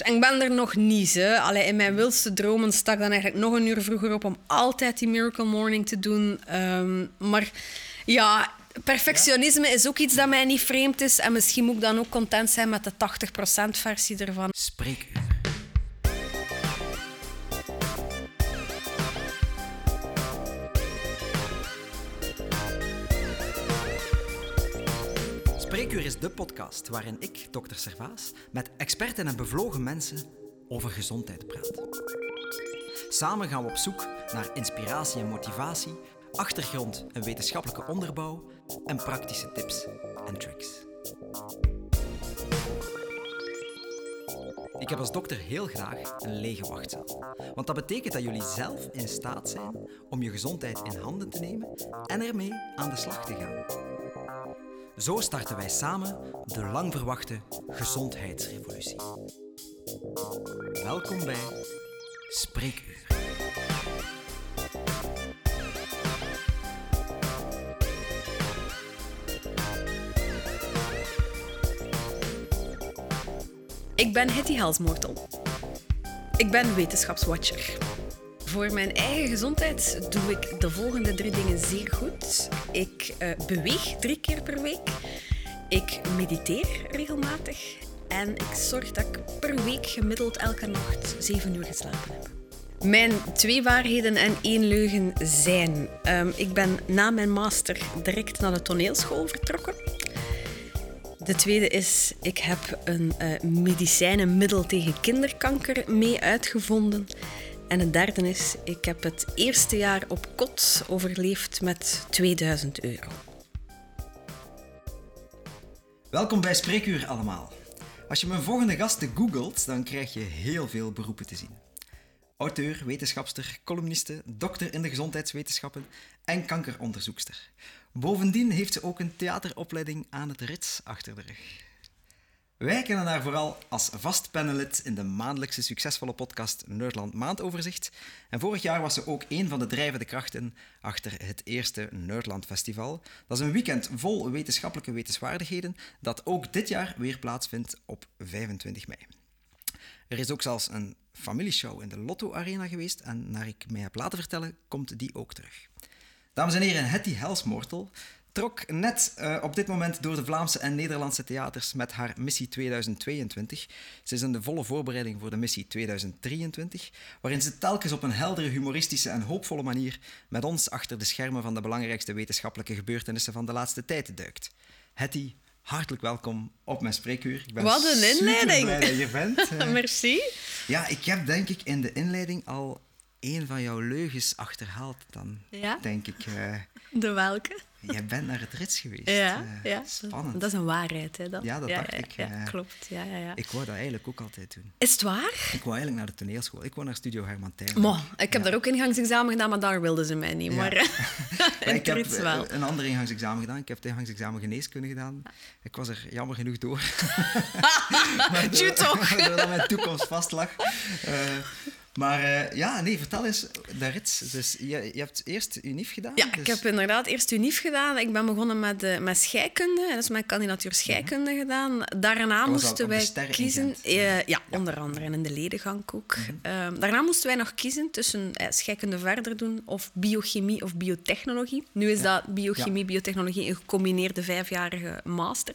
En ik ben er nog niet. Hè. Allee, in mijn wildste dromen stak dan eigenlijk nog een uur vroeger op om altijd die Miracle Morning te doen. Ehm, maar ja, perfectionisme is ook iets dat mij niet vreemd is. En misschien moet ik dan ook content zijn met de 80% versie ervan. Spreekuur. Spreekuur is de podcast waarin ik, dokter Servaas, met experten en bevlogen mensen over gezondheid praat. Samen gaan we op zoek naar inspiratie en motivatie, achtergrond en wetenschappelijke onderbouw en praktische tips en tricks. Ik heb als dokter heel graag een lege wachtzaal. Want dat betekent dat jullie zelf in staat zijn om je gezondheid in handen te nemen en ermee aan de slag te gaan. Zo starten wij samen de lang verwachte gezondheidsrevolutie. Welkom bij Spreekuur. Ik ben Hetty Helsmoortel. Ik ben wetenschapswatcher. Voor mijn eigen gezondheid doe ik de volgende drie dingen zeer goed. Ik eh, beweeg drie keer per week. Ik mediteer regelmatig. En ik zorg dat ik per week gemiddeld elke nacht zeven uur geslapen heb. Mijn twee waarheden en één leugen zijn... ehm, ik ben na mijn master direct naar de toneelschool vertrokken. De tweede is, ik heb een eh medicijnenmiddel tegen kinderkanker mee uitgevonden. En het derde is, ik heb het eerste jaar op kot overleefd met 2000 euro. Welkom bij Spreekuur allemaal. Als je mijn volgende gasten googelt, dan krijg je heel veel beroepen te zien. Auteur, wetenschapster, columniste, dokter in de gezondheidswetenschappen en kankeronderzoekster. Bovendien heeft ze ook een theateropleiding aan het Rits achter de rug. Wij kennen haar vooral als vast panelid in de maandelijkse succesvolle podcast Nerdland Maandoverzicht. En vorig jaar was ze ook een van de drijvende krachten achter het eerste Nerdland Festival. Dat is een weekend vol wetenschappelijke wetenswaardigheden dat ook dit jaar weer plaatsvindt op 25 mei. Er is ook zelfs een familieshow in de Lotto Arena geweest en naar ik mij heb laten vertellen, komt die ook terug. Dames en heren, Hetty Helsmoortel trok net eh, op dit moment door de Vlaamse en Nederlandse theaters met haar missie 2022. Ze is in de volle voorbereiding voor de missie 2023, waarin ze telkens op een heldere, humoristische en hoopvolle manier met ons achter de schermen van de belangrijkste wetenschappelijke gebeurtenissen van de laatste tijd duikt. Hetty, hartelijk welkom op mijn spreekuur. Ik ben Wat een inleiding. superblij dat je bent. Eh, Merci. ja, ik heb denk ik in de inleiding al een van jouw leugens achterhaald dan, Ja? denk ik. eh, De welke? jij bent naar het Rits geweest. Ja, Eh, ja. Spannend. Dat is een waarheid, hè? Dan. Ja, dat dacht ik, Ja, eh. klopt. Ja, ja, ja. Ik wou dat eigenlijk ook altijd doen. Is het waar? Ik wou eigenlijk naar de toneelschool. Ik wou naar Studio Herman Tijn. Mo, ik heb daar ook ingangsexamen gedaan, maar daar wilden ze mij niet. Maar ik heb wel. een ander ingangsexamen gedaan. Ik heb het ingangsexamen geneeskunde gedaan. Ik was er jammer genoeg door. Tjoe toch? Doordat mijn toekomst vast lag. Maar eh, ja, nee, vertel eens, de rits. Dus je, je hebt eerst UNIF gedaan? Ja, dus- ik heb inderdaad eerst UNIF gedaan. Ik ben begonnen met, eh, met scheikunde. Dat is mijn kandidatuur scheikunde gedaan. Daarna Mhm. was al moesten wij kiezen... Mhm. eh, ja, onder andere. En in de ledengang ook. Ehm, daarna moesten wij nog kiezen tussen scheikunde verder doen of biochemie of biotechnologie. Nu is dat biochemie, biotechnologie, een gecombineerde vijfjarige master.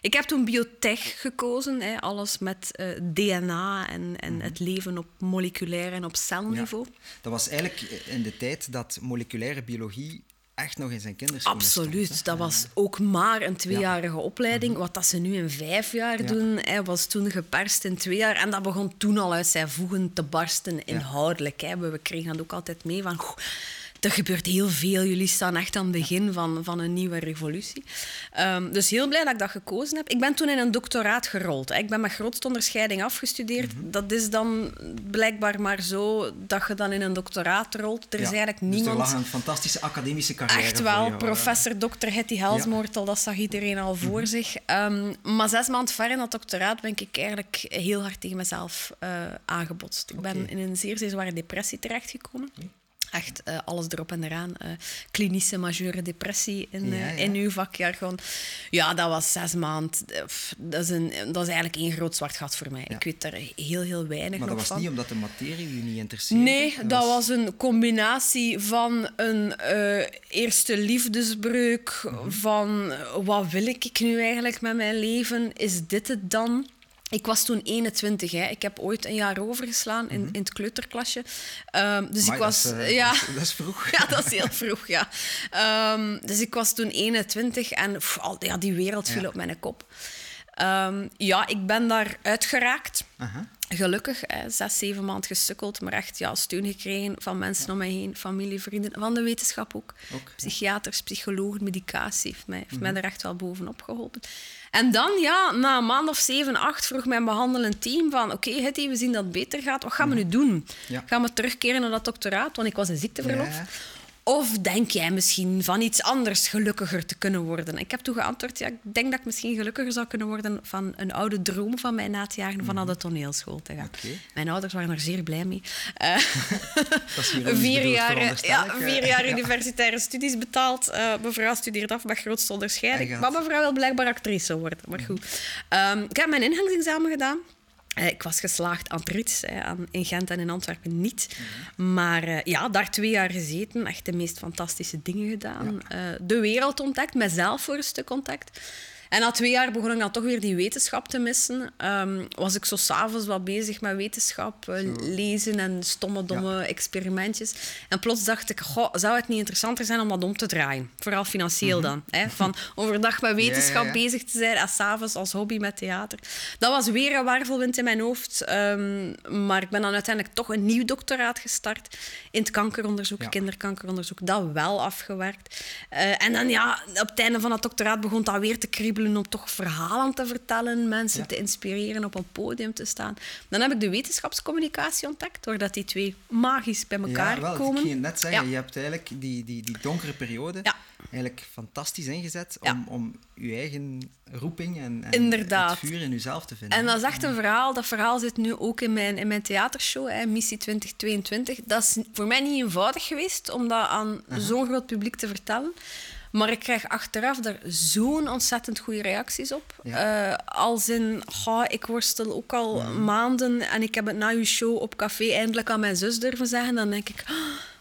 Ik heb toen biotech gekozen. Hè, alles met DNA en, en het leven op moleculair en op celniveau. Dat was eigenlijk in de tijd dat moleculaire biologie echt nog in zijn kinderschoenen stond, Absoluut. dat was ook maar een tweejarige opleiding. Wat dat ze nu in vijf jaar Mhm. Ja. doen, hè, was toen geperst in twee jaar. En dat begon toen al uit zijn voegen te barsten, inhoudelijk. Hè. We, we kregen dat ook altijd mee van... "Goh, er gebeurt heel veel. Jullie staan echt aan het begin van, van een nieuwe revolutie. Ehm, dus heel blij dat ik dat gekozen heb. Ik ben toen in een doctoraat gerold. hè. Ik ben met grootste onderscheiding afgestudeerd. Mhm. Dat is dan blijkbaar maar zo dat je dan in een doctoraat rolt. Er is eigenlijk dus niemand... er lag een fantastische academische carrière Echt voor wel, jou, eh. professor Dr. Hetty Helsmoortel, dat zag iedereen al voor Mhm. zich. Ehm, maar zes maanden ver in dat doctoraat ben ik eigenlijk heel hard tegen mezelf eh, aangebotst. Ik ben in een zeer, zeer zware depressie terechtgekomen. Echt eh, alles erop en eraan. Uh, klinische majeure depressie in, ja, ja. in uw vakjargon. Ja, dat was zes maanden. Dat is, een, dat is eigenlijk één groot zwart gat voor mij. Ja. Ik weet daar heel, heel weinig Maar dat was van. niet omdat de materie u niet interesseerde? Nee, dat, dat was... een combinatie van een eerste liefdesbreuk, -hmm. van wat wil ik nu eigenlijk met mijn leven? Is dit het dan? Ik was toen 21. Hè. Ik heb ooit een jaar overgeslaan in, in het kleuterklasje. Um, dus Amai, ik was... Dat is, uh, ja. dat, is, vroeg. ja, dat is heel vroeg, ja. Um, dus ik was toen 21 en pff, al, ja, die wereld viel ja. op mijn kop. Um, ja, ik ben daar uitgeraakt. Uh -huh. Gelukkig, hè, zes, zeven maanden gesukkeld, maar echt ja, steun gekregen van mensen ja. om mij heen, familie, vrienden, van de wetenschap ook. ook Psychiaters, psychologen, medicatie heeft mij, heeft mij er echt wel bovenop geholpen. En dan, ja, na een maand of zeven, acht, vroeg mijn behandelend team van... Oké, okay, Hetty, we zien dat het beter gaat. Wat gaan we nu doen? Ja. Gaan we terugkeren naar dat doctoraat? Want ik was in ziekteverlof. Of denk jij misschien van iets anders gelukkiger te kunnen worden? Ik heb toen geantwoord, ja, ik denk dat ik misschien gelukkiger zou kunnen worden van een oude droom van mij na het jagen van naar de toneelschool te gaan. Okay. Mijn ouders waren er zeer blij mee. Uh, vier, jaar, ja, vier jaar universitaire studies betaald. Uh, mevrouw studeert af met grootste onderscheiding. Maar mevrouw wil blijkbaar actrice worden. Maar goed. Um, ik heb mijn ingangsexamen gedaan. Uh, ik was geslaagd aan Trits, in Gent en in Antwerpen niet. Mm-hmm. Maar uh, ja, daar twee jaar gezeten, echt de meest fantastische dingen gedaan. Ja. De wereld ontdekt, mezelf voor een stuk ontdekt. En na twee jaar begon ik dan toch weer die wetenschap te missen. Um, was ik zo s'avonds wat bezig met wetenschap, lezen en stomme, domme ja. experimentjes. En plots dacht ik, goh, zou het niet interessanter zijn om dat om te draaien? Vooral financieel mm-hmm. dan. Hè? Van overdag met wetenschap ja, bezig te zijn en s'avonds als hobby met theater. Dat was weer een wervelwind in mijn hoofd. Um, maar ik ben dan uiteindelijk toch een nieuw doctoraat gestart in het kankeronderzoek, kinderkankeronderzoek. Dat wel afgewerkt. Uh, en dan ja, op het einde van dat doctoraat begon dat weer te kriebelen om toch verhalen te vertellen, mensen ja. te inspireren, op een podium te staan. Dan heb ik de wetenschapscommunicatie ontdekt, waar dat die twee magisch bij elkaar ja, wel, komen. Ik ging net zeggen, ja. je hebt eigenlijk die, die, die donkere periode eigenlijk fantastisch ingezet om, om je eigen roeping en, en het vuur in jezelf te vinden. En dat is echt een verhaal. Dat verhaal zit nu ook in mijn, in mijn theatershow, hè, Missie 2022. Dat is voor mij niet eenvoudig geweest om dat aan zo'n groot publiek te vertellen. Maar ik krijg achteraf daar zo'n ontzettend goede reacties op. Ja. Uh, als in, oh, ik worstel ook al mm. maanden en ik heb het na uw show op café eindelijk aan mijn zus durven zeggen. Dan denk ik,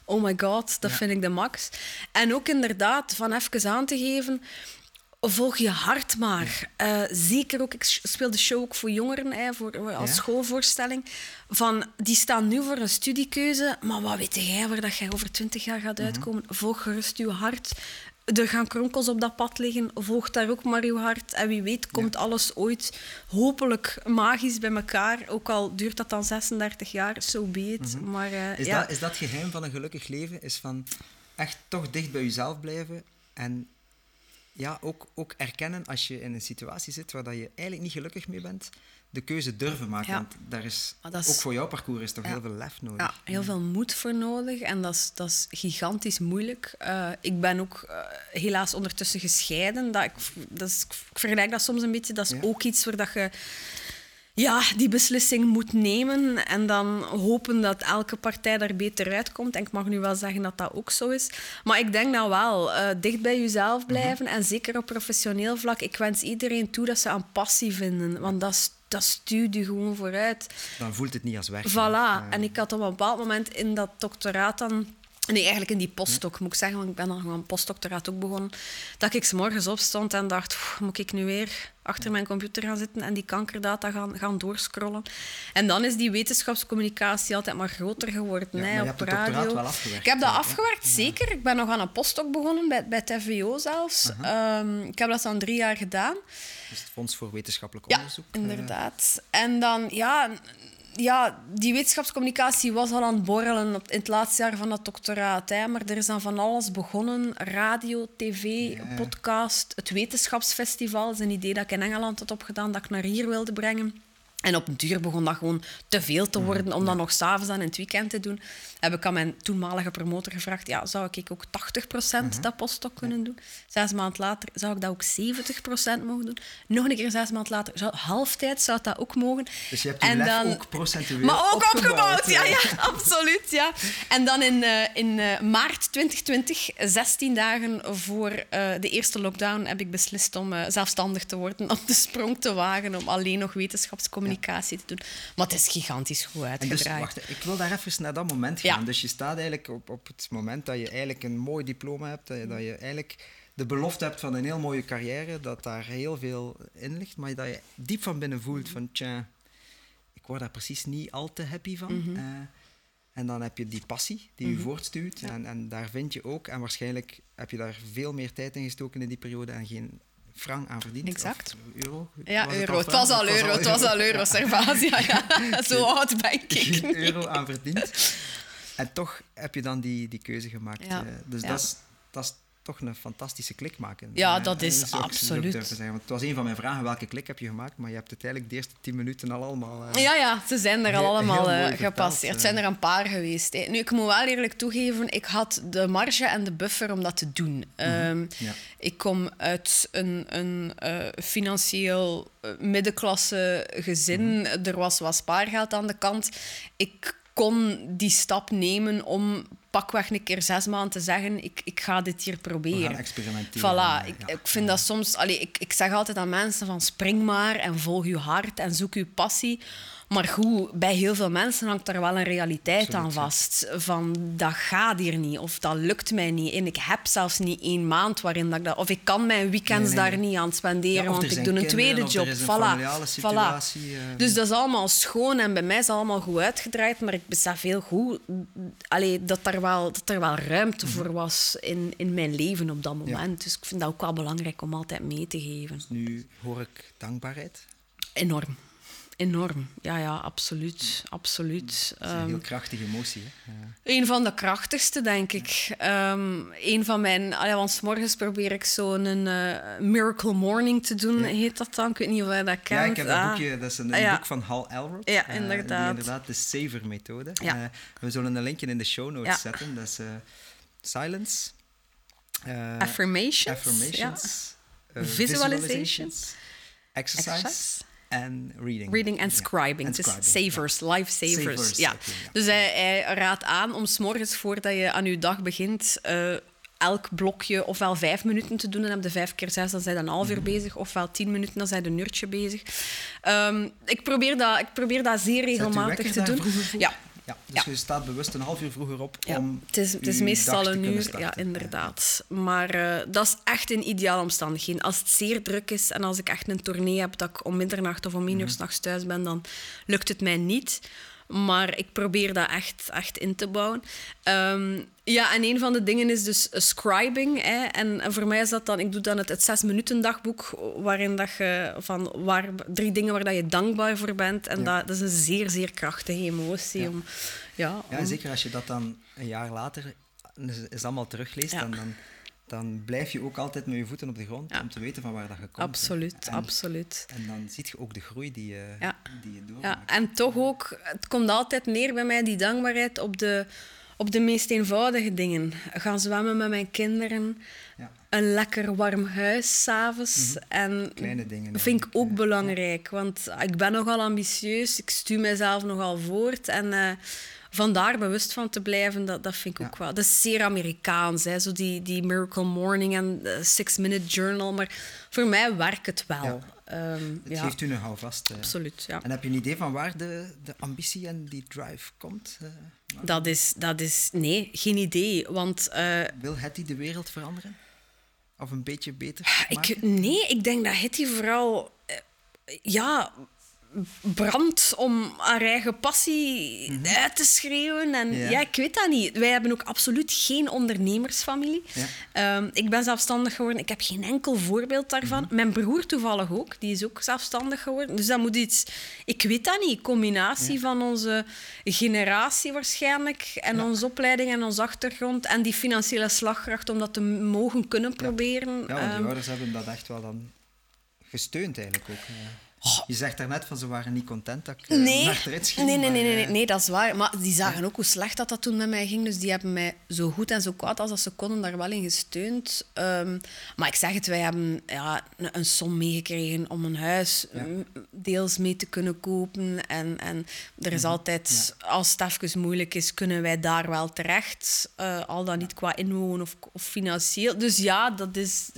oh my god, dat ja. vind ik de max. En ook inderdaad, van even aan te geven volg je hart maar. Uh, zeker ook, ik speel de show ook voor jongeren, hè, voor, als ja. schoolvoorstelling. Van, die staan nu voor een studiekeuze, maar wat weet jij waar dat jij over twintig jaar gaat uitkomen? Mm -hmm. Volg gerust je hart. Er gaan kronkels op dat pad liggen. Volg daar ook maar uw hart. En wie weet komt ja. alles ooit hopelijk magisch bij elkaar. Ook al duurt dat dan 36 jaar, zo so be it. Mm -hmm. maar, uh, is, ja. dat, is dat geheim van een gelukkig leven? Is van echt toch dicht bij jezelf blijven en ja, ook, ook erkennen als je in een situatie zit waar dat je eigenlijk niet gelukkig mee bent, de keuze durven maken. Ja. Want daar is, is, ook voor jouw parcours is toch ja. heel veel lef nodig. Ja, heel veel moed voor nodig. En dat is, dat is gigantisch moeilijk. Uh, ik ben ook uh, helaas ondertussen gescheiden. Dat ik, dat is, ik vergelijk dat soms een beetje. Dat is ook iets waar dat je ja, die beslissing moet nemen en dan hopen dat elke partij daar beter uitkomt. En ik mag nu wel zeggen dat dat ook zo is. Maar ik denk nou wel, uh, dicht bij jezelf blijven en zeker op professioneel vlak. Ik wens iedereen toe dat ze aan passie vinden, want dat, dat stuurt je gewoon vooruit. Dan voelt het niet als werk. Voilà. En ik had op een bepaald moment in dat doctoraat dan Nee, eigenlijk in die postdoc, moet ik zeggen, want ik ben dan gewoon postdoctoraat ook begonnen. Dat ik 's morgens opstond en dacht, moet ik nu weer achter mijn computer gaan zitten en die kankerdata gaan, gaan doorscrollen. En dan is die wetenschapscommunicatie altijd maar groter geworden. Ja, hè, op radio. Wel ik heb dat ja. afgewerkt, zeker. Ik ben nog aan een postdoc begonnen, bij, bij het FWO zelfs. Uh -huh. um, ik heb dat dan drie jaar gedaan. Dus het Fonds voor Wetenschappelijk ja, Onderzoek. inderdaad. En dan, ja ja, die wetenschapscommunicatie was al aan het borrelen in het laatste jaar van dat doctoraat. Hè. Maar er is dan van alles begonnen. Radio, tv, podcast, het wetenschapsfestival. Dat is een idee dat ik in Engeland had opgedaan, dat ik naar hier wilde brengen. En op een duur begon dat gewoon te veel te worden om dat nog s'avonds en in het weekend te doen. Heb ik aan mijn toenmalige promotor gevraagd, ja, zou ik ook 80% dat postdoc kunnen doen? Zes maanden later zou ik dat ook 70% mogen doen. Nog een keer zes maanden later, zou, halftijd zou dat ook mogen. Dus je hebt je lef ook procentueel Maar ook opgebouwd, opgebouwd, ja, eh. ja, absoluut, ja. En dan in, eh, in eh, maart 2020, 16 dagen voor de eerste lockdown, heb ik beslist om zelfstandig te worden, om de sprong te wagen, om alleen nog wetenschapscommunicatie te doen. Maar het is gigantisch goed En dus, uitgedraaid. wacht, ik wil daar even naar dat moment gaan. Dus je staat eigenlijk op, op het moment dat je eigenlijk een mooi diploma hebt, dat je, dat je eigenlijk de belofte hebt van een heel mooie carrière, dat daar heel veel in ligt, maar dat je diep van binnen voelt van, tja, ik word daar precies niet al te happy van. Mhm. Eh, en dan heb je die passie die je voortstuwt en, en daar vind je ook, en waarschijnlijk heb je daar veel meer tijd in gestoken in die periode en geen frank aan verdiend. Exact. Of euro. Ja, Was euro. Het was al euro. Het was al euro, Servaas. Ja, ja. Zo oud ben ik euro aan verdiend. En toch heb je dan die, die keuze gemaakt. Ja. eh, Dus dat, is, dat is toch een fantastische klik maken. Ja, Eh, dat is absoluut. zeggen. Want het was een van mijn vragen, welke klik heb je gemaakt? Maar je hebt uiteindelijk de eerste tien minuten al allemaal... eh, Ja, ja, ze zijn er al allemaal eh, gepasseerd. Het zijn eh. er een paar geweest. hè. Nu, ik moet wel eerlijk toegeven, ik had de marge en de buffer om dat te doen. Ehm, Mhm. Ja. Ik kom uit een, een eh, financieel eh, middenklasse gezin. Mhm. Er was wat spaargeld aan de kant. Ik kon die stap nemen om pakweg een keer zes maanden te zeggen ik, ik ga dit hier proberen. experimenteren. Voilà, ik, ja. ik vind dat soms... Allee, ik, ik zeg altijd aan mensen van spring maar en volg je hart en zoek je passie. Maar goed, bij heel veel mensen hangt daar wel een realiteit aan vast. Van, dat gaat hier niet, of dat lukt mij niet. En ik heb zelfs niet één maand waarin dat ik dat... Of ik kan mijn weekends Nee, nee. daar niet aan spenderen, Ja, er want ik doe een tweede job. er een voilà, voilà. eh. Dus dat is allemaal schoon en bij mij is het allemaal goed uitgedraaid. Maar ik besef heel goed allee, dat, er wel, dat er wel ruimte voor was in, in mijn leven op dat moment. Dus ik vind dat ook wel belangrijk om altijd mee te geven. Nu hoor ik dankbaarheid. Enorm. Enorm. Ja, ja, absoluut. absoluut. Dat is een Ehm, heel krachtige emotie. Hè? Eh, een van de krachtigste, denk ik. Ehm een van mijn... Allee, want 's morgens probeer ik zo'n een eh, Miracle Morning te doen, heet dat dan? Ik weet niet of jij dat kent. Ja, ik heb dat Ah. boekje, dat is een, Ah, een ja. boek van Hal Elrod. Ja, eh, inderdaad. inderdaad de Saver-methode. Ja. Eh, we zullen een linkje in de show notes Ja. zetten. Dat is eh, silence, eh, Affirmations. affirmations, ja. Visualizations, exercise, exercise. En reading. Reading en Ja, scribing. en Dus scribing, savers, life savers. Savers, ja. ja. Dus hij, hij raadt aan om 's morgens voordat je aan je dag begint. eh, elk blokje ofwel vijf minuten te doen. Dan heb je vijf keer zes, dan zijn je een half uur Mhm. bezig. Ofwel tien minuten, dan zijn je een uurtje bezig. Ehm, ik, probeer dat, ik probeer dat zeer regelmatig te doen. Ja, Ja, dus Ja. je staat bewust een half uur vroeger op ja. om het is, het is meestal een uur. Ja, inderdaad. Maar eh, dat is echt in ideale omstandigheden. Als het zeer druk is en als ik echt een tournee heb dat ik om middernacht of om één uur Mhm. s'nachts thuis ben, dan lukt het mij niet. Maar ik probeer dat echt, echt in te bouwen. Ehm, ja, en een van de dingen is dus scribing. Hè. En, en voor mij is dat dan... Ik doe dan het, het zes minuten dagboek, waarin dat je van waar, drie dingen waar dat je dankbaar voor bent. En Ja. dat, dat is een zeer, zeer krachtige emotie. Ja. Om, ja, Ja, om- zeker als je dat dan een jaar later is, is allemaal terugleest, Ja. dan, dan, dan blijf je ook altijd met je voeten op de grond Ja. om te weten van waar dat je komt. absoluut, En, absoluut. en dan zie je ook de groei die je, Ja. die je doormaakt. Ja, en toch ook, het komt altijd neer bij mij, die dankbaarheid, op de, op de meest eenvoudige dingen. Gaan zwemmen met mijn kinderen, Ja. een lekker warm huis s'avonds. En Mhm. Kleine dingen vind ik ook belangrijk, want ik ben nogal ambitieus, ik stuur mezelf nogal voort. En eh, vandaar bewust van te blijven, dat, dat vind ik Ja. ook wel. Dat is zeer Amerikaans, hè? Zo die, die Miracle Morning en de Six Minute Journal. Maar voor mij werkt het wel. Ja. Ehm, Het geeft u een houvast. eh. absoluut. Ja. En heb je een idee van waar de, de ambitie en die drive komt? Eh, Dat is, dat is... Nee, geen idee. Want eh, wil Hetty de wereld veranderen? Of een beetje beter maken? ik, nee, ik denk dat Hitty vooral... eh, ja, brandt om haar eigen passie uit te schreeuwen. En Ja. ja. ik weet dat niet. Wij hebben ook absoluut geen ondernemersfamilie. Ja. Ehm, ik ben zelfstandig geworden. Ik heb geen enkel voorbeeld daarvan. Mijn broer toevallig ook. Die is ook zelfstandig geworden. Dus dat moet iets... Ik weet dat niet. Combinatie van onze generatie waarschijnlijk. En onze opleiding en onze achtergrond. En die financiële slagkracht om dat te mogen kunnen proberen. Ja, want die Ehm, ouders hebben dat echt wel dan gesteund eigenlijk ook. Eh. Je zegt daarnet van ze waren niet content dat ik uh, Nee. naar eruit ging, nee, nee, nee, nee, nee, eh, nee, dat is waar. Maar die zagen ook hoe slecht dat, dat toen met mij ging. Dus die hebben mij zo goed en zo kwaad als dat ze konden daar wel in gesteund. Ehm, maar ik zeg het, wij hebben ja, een, som meegekregen om een huis Ja. m, deels mee te kunnen kopen. En, en er is altijd, als het even moeilijk is, kunnen wij daar wel terecht. Eh, al dan niet qua inwonen of, of financieel. Dus ja, dat is,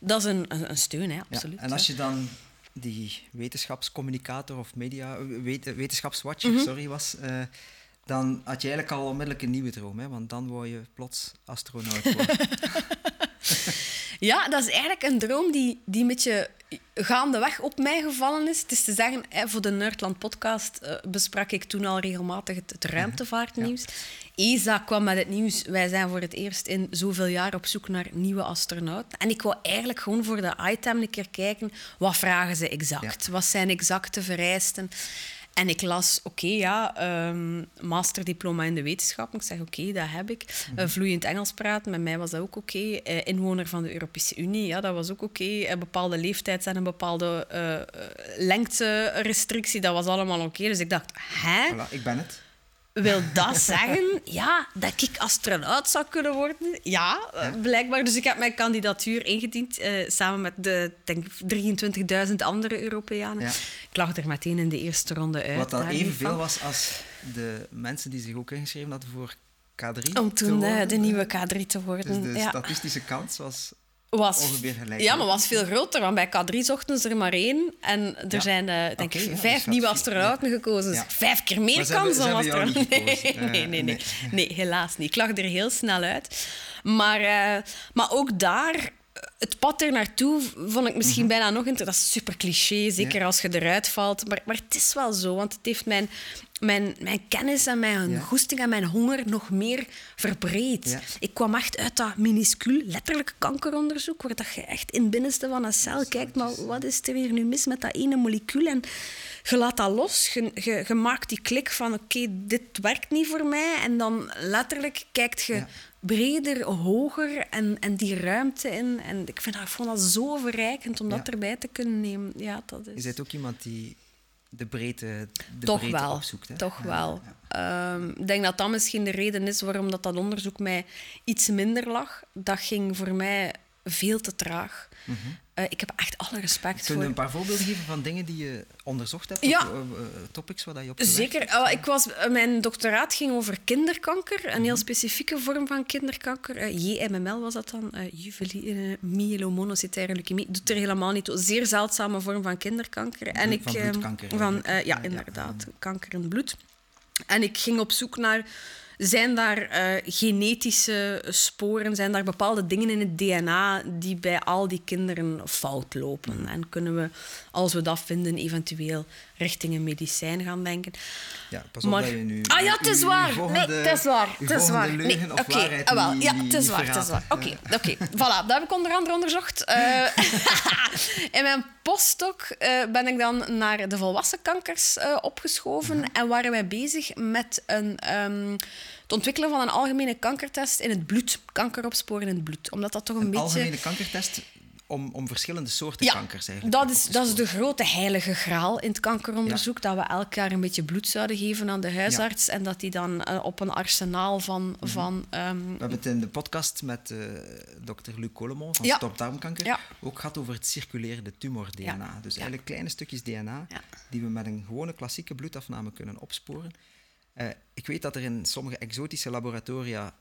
dat is een, een, steun, hè, absoluut. en als je dan die wetenschapscommunicator of media, wet- wetenschapswatcher, Mhm. sorry, was, eh, dan had je eigenlijk al onmiddellijk een nieuwe droom, hè? want dan wou je plots astronaut worden. Ja, dat is eigenlijk een droom die, die een beetje gaandeweg op mij gevallen is. Het is te zeggen, voor de Nerdland podcast eh, besprak ik toen al regelmatig het, het ruimtevaartnieuws. ESA kwam met het nieuws, wij zijn voor het eerst in zoveel jaar op zoek naar nieuwe astronauten. En ik wou eigenlijk gewoon voor de item een keer kijken, wat vragen ze exact? Wat zijn exacte vereisten? En ik las, oké, ja, ehm, masterdiploma in de wetenschap. Ik zeg, oké, dat heb ik. Eh, vloeiend Engels praten, met mij was dat ook oké. Eh, inwoner van de Europese Unie, ja, dat was ook oké. Een bepaalde leeftijd en een bepaalde eh, eh, lengterestrictie, dat was allemaal oké. Dus ik dacht, hè? voilà, ik ben het. Wil dat zeggen ja, dat ik astronaut zou kunnen worden? Ja, eh, blijkbaar. Dus ik heb mijn kandidatuur ingediend eh, samen met de denk, 23.000 andere Europeanen. Ja. Ik lag er meteen in de eerste ronde uit. Wat niet evenveel was als de mensen die zich ook ingeschreven hadden voor K3. Om toen eh, de nieuwe K3 te Dus worden. de ja. statistische kans was was, ongeveer gelijk. Ja, maar was veel groter, want bij K3 zochten ze er maar één. En er Ja. zijn eh, denk ik ja, dus vijf dat nieuwe astronauten gekozen. Dus vijf keer meer kans om hebben jou astronaut. niet gekozen. Nee, nee, nee, nee. nee. helaas niet. Ik lag er heel snel uit. Maar, eh, maar ook daar, het pad er naartoe vond ik misschien bijna nog... inter- Dat is super cliché, zeker Mhm. Als je eruit valt. Maar, maar het is wel zo, want het heeft mijn... Mijn, mijn kennis en mijn Ja. goesting en mijn honger nog meer verbreed. Ja. Ik kwam echt uit dat minuscuul, letterlijk kankeronderzoek, waar dat je echt in het binnenste van een cel kijkt, maar wat is er hier nu mis met dat ene molecuul? En je laat dat los, je, je, je maakt die klik van oké, dit werkt niet voor mij. En dan letterlijk kijkt je Ja. breder, hoger en, en die ruimte in. En ik, vind dat, ik vond dat zo verrijkend om dat erbij te kunnen nemen. Ja, dat is... Je bent ook iemand die de breedte, de Toch breedte wel. opzoekt. Hè? Toch Ja, wel. ja. Ehm, ik denk dat dat misschien de reden is waarom dat, dat onderzoek mij iets minder lag. Dat ging voor mij veel te traag. Eh, ik heb echt alle respect Kun je voor... een paar voorbeelden geven van dingen die je onderzocht hebt? Ja. Of, eh, eh, topics waar je op Zeker. Eh, ik was, mijn doctoraat ging over kinderkanker, een Mhm. heel specifieke vorm van kinderkanker. JMML was dat dan, uh, myelomonocytaire leukemie. Doet er helemaal niet toe. Zeer zeldzame vorm van kinderkanker. En ik, van eh, bloedkanker Van, eigenlijk, eh, hè? ja, inderdaad. Kanker in het bloed. En ik ging op zoek naar... Zijn daar eh, genetische sporen, zijn daar bepaalde dingen in het DNA die bij al die kinderen fout lopen? En kunnen we, als we dat vinden, eventueel richting een medicijn gaan denken? Ja, pas op Maar- dat je nu... Ah ja, het is waar. volgende- nee, het is waar. Het is waar. nee, oké, ah, wel, ja, het is waar. Het is waar. Oké, oké. Voilà, dat heb ik onder andere onderzocht. Eh, in mijn postdoc eh, ben ik dan naar de volwassen kankers eh, opgeschoven en waren wij bezig met een, ehm, het ontwikkelen van een algemene kankertest in het bloed. Kanker opsporen in het bloed. Omdat dat toch een, Een beetje... algemene kankertest om, om verschillende soorten Ja, kankers eigenlijk dat is, dat is de grote heilige graal in het kankeronderzoek. Dat we elk jaar een beetje bloed zouden geven aan de huisarts. En dat die dan eh, op een arsenaal van... Mhm. van ehm, We hebben het in de podcast met eh dokter Luc Collemont van. Stopdarmkanker ook gehad over het circulerende tumor-DNA. Dus eigenlijk kleine stukjes DNA die we met een gewone klassieke bloedafname kunnen opsporen. Eh, ik weet dat er in sommige exotische laboratoria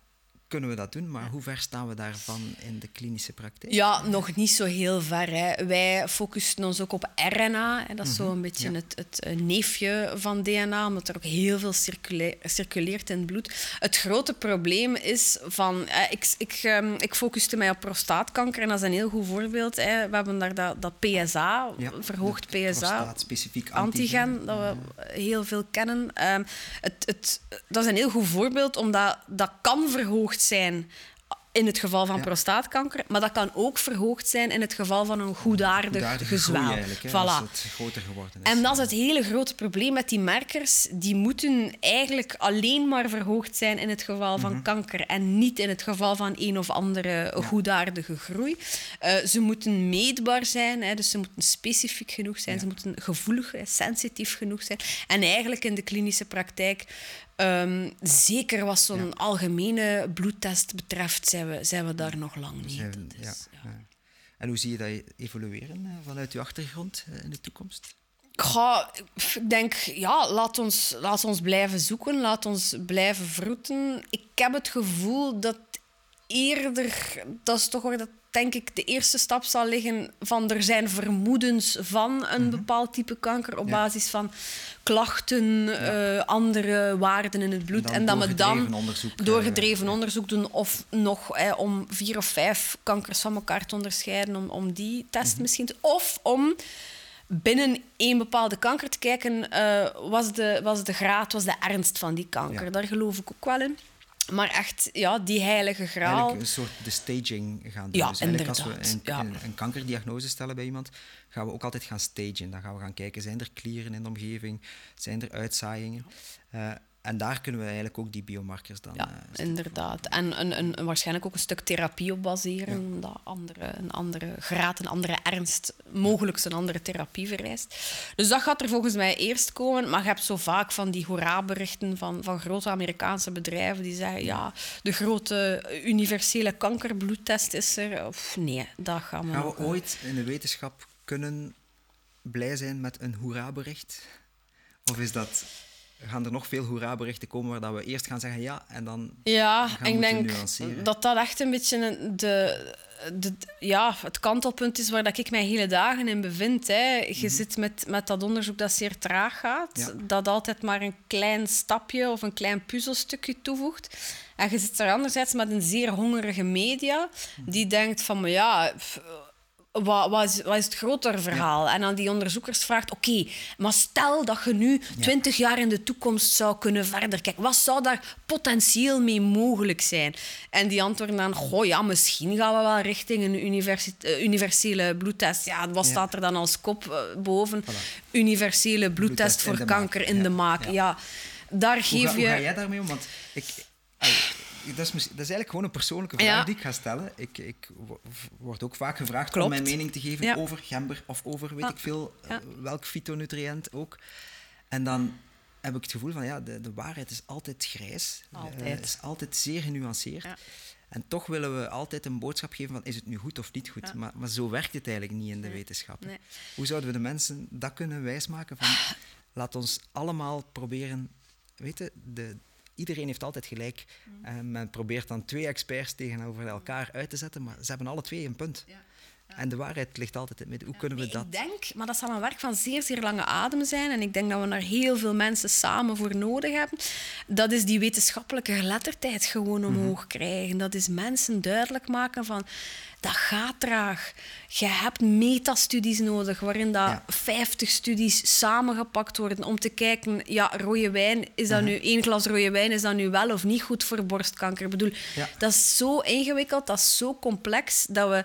kunnen we dat doen, maar hoe ver staan we daarvan in de klinische praktijk? Ja, nog niet zo heel ver. Hè. Wij focussen ons ook op RNA. Hè. Dat is zo een beetje ja. het, het eh, neefje van DNA, omdat er ook heel veel circule- circuleert in het bloed. Het grote probleem is van... ik, ik, ehm, ik focuste mij op prostaatkanker en dat is een heel goed voorbeeld. Hè. We hebben daar dat, dat PSA, Ja, verhoogd PSA. prostaat-specifiek antigen, dat we heel veel kennen. Ehm, het, het, dat is een heel goed voorbeeld, omdat dat kan verhoogd zijn in het geval van prostaatkanker, maar dat kan ook verhoogd zijn in het geval van een goedaardig, hè, Voilà. als het groter geworden is. En dat is het hele grote probleem met die markers. Die moeten eigenlijk alleen maar verhoogd zijn in het geval van Mhm. kanker en niet in het geval van een of andere goedaardige groei. Eh, ze moeten meetbaar zijn, hè, dus ze moeten specifiek genoeg zijn, ze moeten gevoelig, sensitief genoeg zijn. En eigenlijk in de klinische praktijk, ehm, zeker wat zo'n algemene bloedtest betreft, zijn we, zijn we daar nog lang niet. Zijn- is- ja. En hoe zie je dat evolueren eh, vanuit je achtergrond eh, in de toekomst? Ga, ik denk, ja, laat ons, laat ons blijven zoeken, laat ons blijven vroeten. Ik heb het gevoel dat eerder, dat is toch waar dat denk ik de eerste stap zal liggen van er zijn vermoedens van een bepaald type kanker op Mhm. Ja. basis van klachten, eh, andere waarden in het bloed. Dan En dat we dan onderzoek, eh, doorgedreven ja. onderzoek doen of nog eh, om vier of vijf kankers van elkaar te onderscheiden, om, om die test Mhm. misschien te... Of om binnen één bepaalde kanker te kijken, eh, was, de, was de graad, was de ernst van die kanker. Daar geloof ik ook wel in. Maar echt, ja, die heilige graal... Eigenlijk een soort de staging gaan doen. Ja, dus eigenlijk als we een, ja. een, een kankerdiagnose stellen bij iemand, gaan we ook altijd gaan stagen. Dan gaan we gaan kijken, zijn er klieren in de omgeving? Zijn er uitzaaiingen? Eh, en daar kunnen we eigenlijk ook die biomarkers dan... Ja, eh, inderdaad. En een, een, een- waarschijnlijk ook een stuk therapie op baseren, dat andere, een andere graad, een andere ernst, mogelijk een andere therapie vereist. Dus dat gaat er volgens mij eerst komen. Maar je hebt zo vaak van die hoera-berichten van, van grote Amerikaanse bedrijven die zeggen, ja, de grote universele kankerbloedtest is er. Of, nee, dat gaan we Gaan we ooit in de wetenschap kunnen blij zijn met een hoera-bericht? Of is dat, gaan er nog veel hoera-berichten komen waar dat we eerst gaan zeggen ja en dan Ja, gaan ik denk nuanceren? dat dat echt een beetje de, de, ja, het kantelpunt is waar dat ik mij hele dagen in bevind. Hè. Je zit met, met dat onderzoek dat zeer traag gaat, Mhm. Ja. dat altijd maar een klein stapje of een klein puzzelstukje toevoegt. En je zit er anderzijds met een zeer hongerige media Mhm. die denkt van, maar ja... pff, wat, wat, is, wat is het grotere verhaal? En dan die onderzoekers vraagt, oké, maar stel dat je nu twintig jaar in de toekomst zou kunnen verder kijken. Wat zou daar potentieel mee mogelijk zijn? En die antwoorden dan, goh ja, misschien gaan we wel richting een eh, universele bloedtest. Ja, wat Ja. staat er dan als kop eh, boven? Universele bloedtest Bloedtest voor in kanker maak. in Ja, de maak. ja. Ja. daar Hoe geef ga, hoe je... ga jij daarmee om? Want ik, dat, is, dat is eigenlijk gewoon een persoonlijke vraag Ja. die ik ga stellen. Ik, ik wo- word ook vaak gevraagd Klopt. om mijn mening te geven Ja. over gember of over weet ik veel, eh, Ja. welk fytonutriënt ook. En dan heb ik het gevoel van ja, de, de waarheid is altijd grijs. Eh, Altijd. Het is altijd zeer genuanceerd. En toch willen we altijd een boodschap geven van is het nu goed of niet goed. Ja. Maar, maar zo werkt het eigenlijk niet in de wetenschap. Nee. Hoe zouden we de mensen dat kunnen wijsmaken van laat ons allemaal proberen, weet je, de, iedereen heeft altijd gelijk. Mm. En men probeert dan twee experts tegenover elkaar uit te zetten, maar ze hebben alle twee een punt. En de waarheid ligt altijd in het midden. Hoe kunnen we Nee, dat... Ik denk, maar dat zal een werk van zeer, zeer lange adem zijn. En ik denk dat we daar heel veel mensen samen voor nodig hebben. Dat is die wetenschappelijke geletterdheid gewoon Mhm. omhoog krijgen. Dat is mensen duidelijk maken van... Dat gaat traag. Je hebt metastudies nodig, waarin dat Ja. 50 studies samengepakt worden om te kijken, ja, rode wijn, is dat nu één glas rode wijn, is dat nu wel of niet goed voor borstkanker? Ik bedoel, Ja. dat is zo ingewikkeld, dat is zo complex, dat we,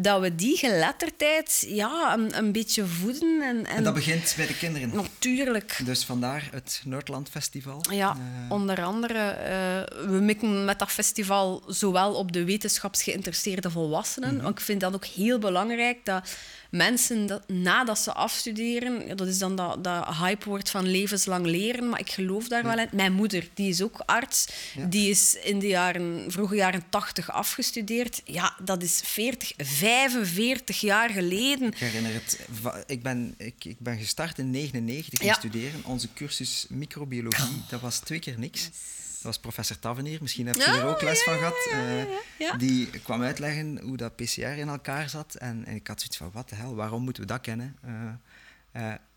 dat we die geletterdheid ja, een, een beetje voeden. En, en, En dat begint bij de kinderen. Natuurlijk. Dus vandaar het Noordland Festival. Ja, Eh, onder andere. eh, we mikken met dat festival zowel op de wetenschapsgeïnteresseerde volwassenen. Mhm. Want ik vind dat ook heel belangrijk dat mensen, dat, nadat ze afstuderen, ja, dat is dan dat, dat hypewoord van levenslang leren, maar ik geloof daar wel in. Mijn moeder, die is ook arts, Ja. die is in de jaren, vroege jaren 80 afgestudeerd. Ja, dat is 40, 45 jaar geleden. Ik herinner het. Ik ben, ik, ik ben gestart in 1999 Ja. met studeren. Onze cursus microbiologie, dat was twee keer niks. Was professor Tavernier, misschien heb je Oh, er ook les ja, van gehad. Eh. Ja. Die kwam uitleggen hoe dat PCR in elkaar zat. En, en ik had zoiets van, wat de hel, waarom moeten we dat kennen?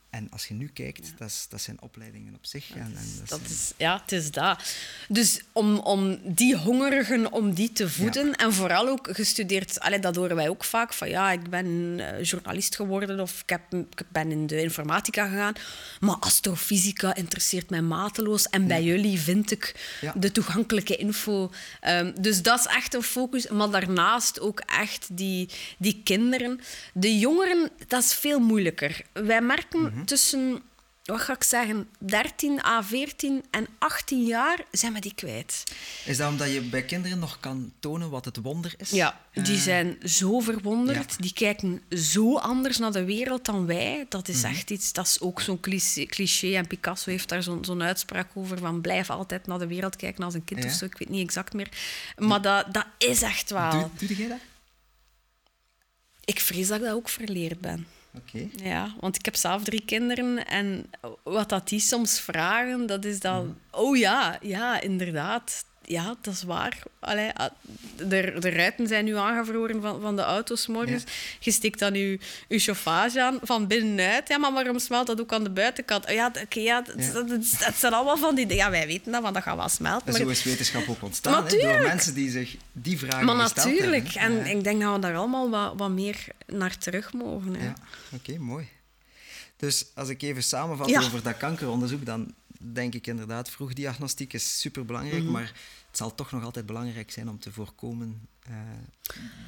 En als je nu kijkt, dat, is, dat zijn opleidingen op zich. en, en dat Dat zijn- is, ja, het is dat. Dus om, om die hongerigen, om die te voeden en vooral ook gestudeerd, allee, dat horen wij ook vaak, van ja, ik ben eh, journalist geworden of ik, heb, ik ben in de informatica gegaan, maar astrofysica interesseert mij mateloos en bij jullie vind ik de toegankelijke info. Ehm, dus dat is echt een focus, maar daarnaast ook echt die, die kinderen. De jongeren, dat is veel moeilijker. Wij merken Mhm. Tussen wat ga ik zeggen, 13 à 14 en 18 jaar zijn we die kwijt. Is dat omdat je bij kinderen nog kan tonen wat het wonder is? Ja, die Eh, zijn zo verwonderd. ja. Die kijken zo anders naar de wereld dan wij. Dat Mhm. is echt iets, dat is ook zo'n cliché, cliché. En Picasso heeft daar zo'n zo'n uitspraak over van blijf altijd naar de wereld kijken als een kind Ja. of zo. Ik weet niet exact meer. Maar dat, dat is echt wel. Doe, doe jij dat? Ik vrees dat ik dat ook verleerd ben. Oké. Ja, want ik heb zelf drie kinderen en wat dat die soms vragen, dat is dan... Oh ja, ja, inderdaad. Ja, dat is waar. Allee, ah, de, de ruiten zijn nu aangevroren van, van de auto's morgens. Je steekt dan je, je chauffage aan van binnenuit. Ja, maar waarom smelt dat ook aan de buitenkant? Ja, oké, ja, dat, Ja. dat, dat, dat zijn allemaal van die... Ja, wij weten dat, want dat gaat wel smelten. En maar- zo is wetenschap ook ontstaan. hè, door mensen die zich die vragen maar natuurlijk. hebben. En ik denk dat we daar allemaal wat, wat meer naar terug mogen. Hè. Ja, oké, mooi. Dus als ik even samenvat over dat kankeronderzoek, dan denk ik inderdaad, vroegdiagnostiek is superbelangrijk, Mhm. maar het zal toch nog altijd belangrijk zijn om te voorkomen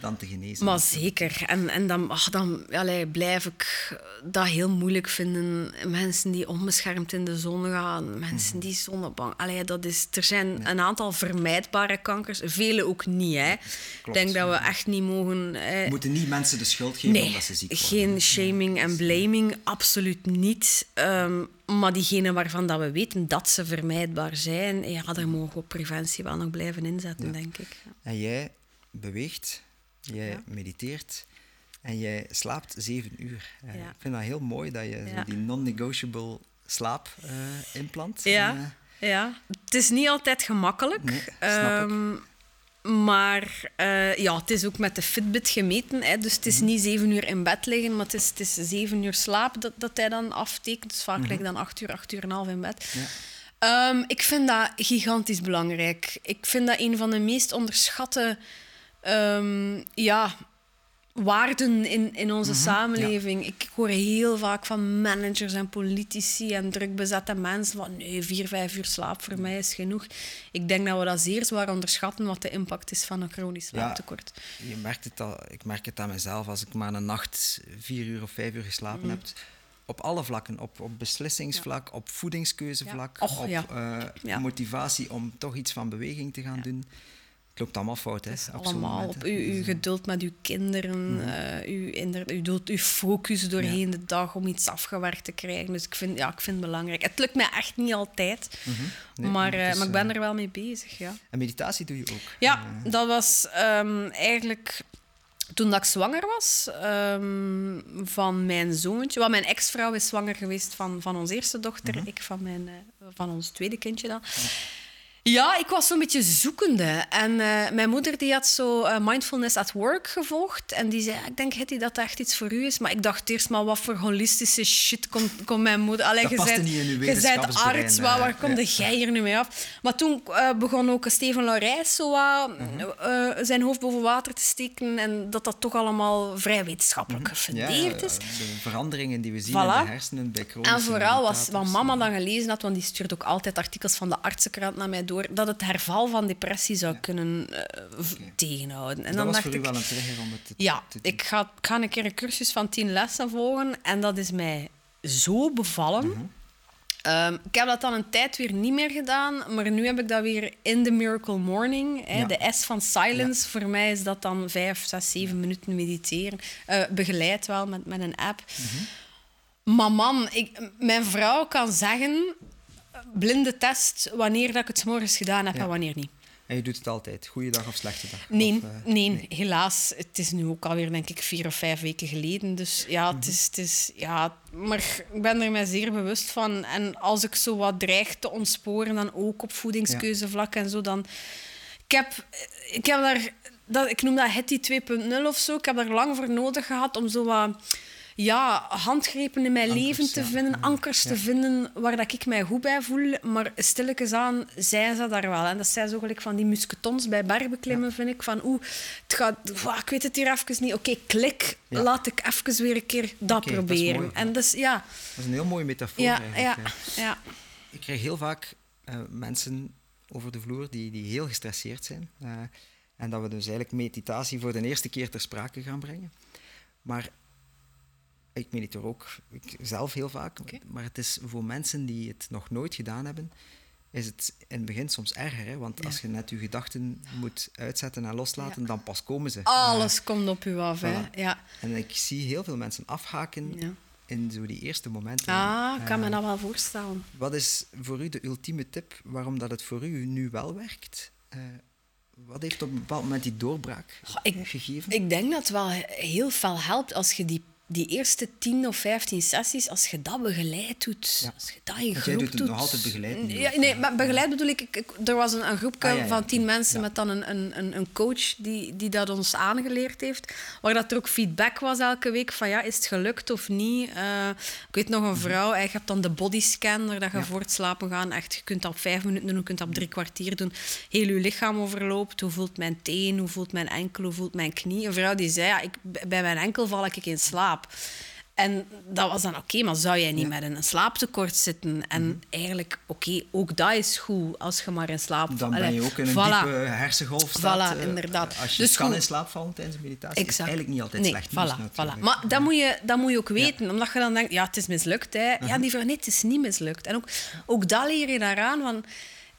dan te genezen. Maar zeker. En, en dan, ach, dan allee, blijf ik dat heel moeilijk vinden. Mensen die onbeschermd in de zon gaan, mensen Mhm. die zonnebang. Allee, dat is, er zijn een aantal vermijdbare kankers, vele ook niet. Hè. Ik denk dat we echt niet mogen. eh, We moeten niet mensen de schuld geven Nee, omdat ze ziek worden. geen shaming en blaming, absoluut niet. Ehm, maar diegenen waarvan dat we weten dat ze vermijdbaar zijn, ja, daar mogen we op preventie wel nog blijven inzetten, denk ik. En jij beweegt, jij Ja. mediteert en jij slaapt zeven uur. Eh, Ja. Ik vind dat heel mooi dat je zo die non-negotiable slaap eh, inplant. Ja, Eh, ja, het is niet altijd gemakkelijk. Nee, snap ik. Ehm, maar ja, het is ook met de Fitbit gemeten. Hè, dus het Mhm. is niet zeven uur in bed liggen, maar het is, het is zeven uur slaap dat, dat hij dan aftekent. Dus vaak lig ik dan acht uur, acht uur en een half in bed. Mhm. Ja. Ehm, ik vind dat gigantisch belangrijk. Ik vind dat een van de meest onderschatte ehm, ja, waarden in, in onze Mhm, samenleving. Ik hoor heel vaak van managers en politici en drukbezette mensen van nee, vier, vijf uur slaap voor mij is genoeg. Ik denk dat we dat zeer zwaar onderschatten wat de impact is van een chronisch slaaptekort. Je merkt het al, ik merk het aan mezelf als ik maar een nacht vier uur of vijf uur geslapen Mhm. heb. Op alle vlakken, op, op beslissingsvlak, op voedingskeuzevlak. Och, op eh, motivatie om toch iets van beweging te gaan doen. Het loopt allemaal fout, hè? Zo'n allemaal op uw, uw geduld met uw kinderen, eh, uw, inder, uw, focus doorheen de dag om iets afgewerkt te krijgen. Dus ik vind, ja, ik vind het belangrijk. Het lukt mij echt niet altijd, nee, maar, eh, is, maar ik ben eh, er wel mee bezig. Ja, En meditatie doe je ook. ja dat was ehm, eigenlijk toen dat ik zwanger was ehm, van mijn zoontje. Want mijn ex-vrouw is zwanger geweest van, van onze eerste dochter, Mhm. ik van, mijn, van ons tweede kindje dan. Ja, ik was zo'n beetje zoekende. En eh, mijn moeder die had zo eh, Mindfulness at Work gevolgd. En die zei, ik denk Hetty, dat dat echt iets voor u is. Maar ik dacht eerst maar, wat voor holistische shit komt, komt mijn moeder... Allee, Dat je paste bent- niet in uw Je bent arts, eh, waar, waar kom ja. jij hier nu mee af? Maar toen begon ook Steven Laurijs zo wat, Mhm. zijn hoofd boven water te steken. En dat dat toch allemaal vrij wetenschappelijk Mhm. ja, gefundeerd is. De veranderingen die we zien Voilà. in de hersenen bij En vooral was wat mama dan gelezen had, want die stuurt ook altijd artikels van de artsenkrant naar mij door, dat het herval van depressie zou kunnen eh, tegenhouden. En dat dan was dacht voor u wel een trigger om het te, ja, te doen. ik ga, ik ga een keer een cursus van tien lessen volgen en dat is mij zo bevallen. Mhm. Ehm, ik heb dat dan een tijd weer niet meer gedaan, maar nu heb ik dat weer in the Miracle Morning. Hè, Ja. De S van Silence. Voor mij is dat dan vijf, zes, zeven minuten mediteren. Eh, begeleid wel met, met een app. Mhm. Maar man, ik, mijn vrouw kan zeggen, blinde test, wanneer dat ik het morgens gedaan heb Ja. en wanneer niet. En je doet het altijd, goede dag of slechte dag? Nee, Of, eh, nee, helaas. Het is nu ook alweer, denk ik, vier of vijf weken geleden. Dus ja, Mhm. het is, het is... Ja, maar ik ben er mij zeer bewust van. En als ik zo wat dreig te ontsporen, dan ook op voedingskeuzevlak en zo, dan... Ik heb, ik heb daar... Dat, ik noem dat Hetty 2.0 of zo. Ik heb daar lang voor nodig gehad om zo wat... ja, handgrepen in mijn Ankers, leven te ja. vinden, Ja. ankers te vinden waar dat ik mij goed bij voel. Maar stilletjes aan zijn ze daar wel. En dat zijn zo gelijk van die musketons bij bergbeklimmen, vind ik. Van oeh, het gaat, ik weet het hier even niet. Oké, klik, laat ik even weer een keer dat dat proberen. mooi. en dus ja, Dat is een heel mooie metafoor ja, eigenlijk. ja. Ik krijg heel vaak eh, mensen over de vloer die, die heel gestresseerd zijn. eh, en dat we dus eigenlijk meditatie voor de eerste keer ter sprake gaan brengen. Maar ik mediteer ook ik zelf heel vaak. Maar het is voor mensen die het nog nooit gedaan hebben, is het in het begin soms erger. Hè? Want Ja. als je net je gedachten moet uitzetten en loslaten, Ja. dan pas komen ze. Alles komt op u af, hè. Ja. En ik zie heel veel mensen afhaken in zo die eerste momenten. Ah, ik kan me Eh, dat wel voorstellen. wat is voor u de ultieme tip waarom dat het voor u nu wel werkt? Eh, wat heeft op een bepaald moment die doorbraak ik- gegeven? Ik denk dat het wel heel veel helpt als je die, die eerste 10 of 15 sessies, als je dat begeleid doet. Ja. Als je dat in Want jij groep doet het doet. nog altijd begeleid nu Ja, nee, maar begeleid bedoel ik, er was een, een groepje Ah, ja, van 10 mensen met dan een, een, een, coach die, die dat ons aangeleerd heeft. Waar dat er ook feedback was elke week van ja, is het gelukt of niet. Eh, ik weet nog een vrouw, je hebt dan de bodyscan, waar dat je Mhm. Voor het slapen gaan echt, je kunt dat op vijf minuten doen, je kunt dat op drie kwartier doen. Heel je lichaam overloopt. Hoe voelt mijn teen, hoe voelt mijn enkel, hoe voelt mijn knie? Een vrouw die zei, ja, ik, bij mijn enkel val ik in slaap. En dat was dan oké, maar zou jij niet met een slaaptekort zitten? En eigenlijk, oké, ook dat is goed als je maar in slaap Dan ben je ook in een voilà. diepe hersengolf staat. Voilà, eh, inderdaad. Als je Dus kan goed. in slaap vallen tijdens de meditatie, is Exact. eigenlijk niet altijd nee, slecht voilà, nieuws voilà. Maar dat moet, je, dat moet je ook weten. Omdat je dan denkt, ja, het is mislukt. Hè. Ja, die vrouw, nee, het is niet mislukt. En ook, ook dat leer je daaraan van...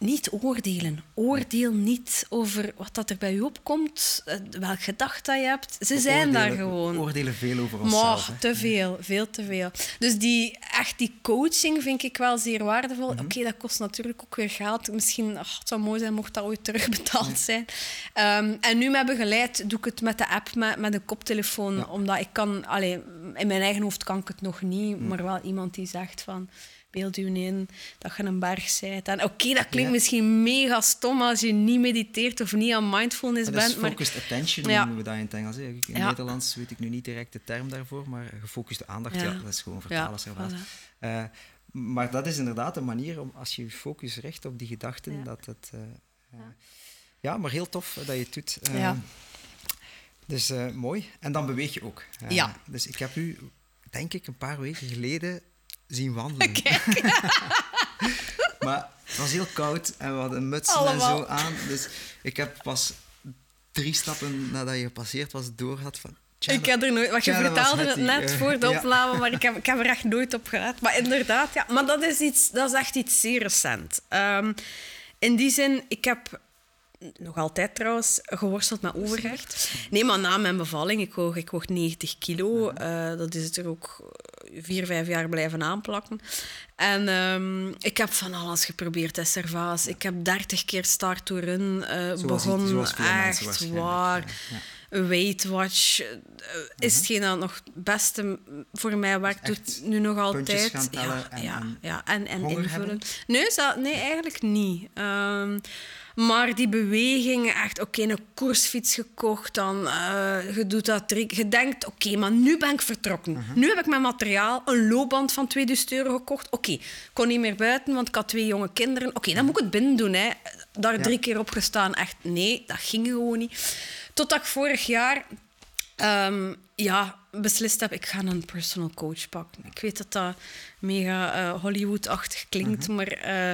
Niet oordelen. Oordeel niet over wat dat er bij je opkomt, eh, welk gedacht dat je hebt. Ze We zijn daar gewoon. We oordelen veel over onszelf. Maar te veel, veel te veel. Dus die, echt die coaching vind ik wel zeer waardevol. Mhm. Oké, dat kost natuurlijk ook weer geld. Misschien, ach, het zou mooi zijn mocht dat ooit terugbetaald zijn. Ehm, en nu met begeleid doe ik het met de app, met, met een koptelefoon. Ja. Omdat ik kan, allee, in mijn eigen hoofd kan ik het nog niet, Mhm. maar wel iemand die zegt van... Beeld u in dat je een berg bent. En oké, dat klinkt Ja. misschien mega stom als je niet mediteert of niet aan mindfulness bent. Maar focused attention, Ja. noemen we dat in het Engels. hè. In het Ja. Nederlands weet ik nu niet direct de term daarvoor, maar gefocuste aandacht, ja, dat is gewoon zelfs. voilà. Eh, maar dat is inderdaad een manier om, als je je focus richt op die gedachten, Ja. dat het... eh, eh, ja, maar heel tof dat je het doet. Ja. Dus mooi. En dan beweeg je ook. Ja. Dus ik heb u, denk ik, een paar weken geleden zien wandelen. maar het was heel koud en we hadden mutsen Allemaal. en zo aan. Dus ik heb pas drie stappen nadat je gepasseerd was door had van... Ik heb er nooit... Wat je vertaalde het net eh, voor de ja. opname, maar ik heb, ik heb er echt nooit op gelet. Maar inderdaad, ja. Maar dat is, iets, dat is echt iets zeer recent. Ehm, in die zin, ik heb nog altijd trouwens geworsteld met overgewicht. Nee, maar na mijn bevalling, ik woog, ik woog 90 kilo. eh, dat is er ook vier, vijf jaar blijven aanplakken. En ehm, ik heb van alles geprobeerd, SRV's. Ik heb 30 keer start to run Zoals- begonnen. Echt waar. ja. Weight Watch eh, is hetgeen dat nog het beste voor mij werkt. Doet nu nog altijd. gaan ja, en- ja, ja, en, en invullen. hebben? Nee, zo- nee, eigenlijk niet. Ehm, maar die bewegingen, echt, oké, een koersfiets gekocht, dan eh, je doet dat drie Je denkt, oké, maar nu ben ik vertrokken. Mhm. Nu heb ik mijn materiaal, een loopband van 2000 euro gekocht. Oké, ik kon niet meer buiten, want ik had twee jonge kinderen. Oké, dan moet ik het binnen doen. Hè. Daar Ja. drie keer op gestaan, echt, nee, dat ging gewoon niet. Totdat ik vorig jaar ehm, ja, beslist heb, ik ga een personal coach pakken. Ik weet dat dat mega eh, Hollywood-achtig klinkt, maar eh,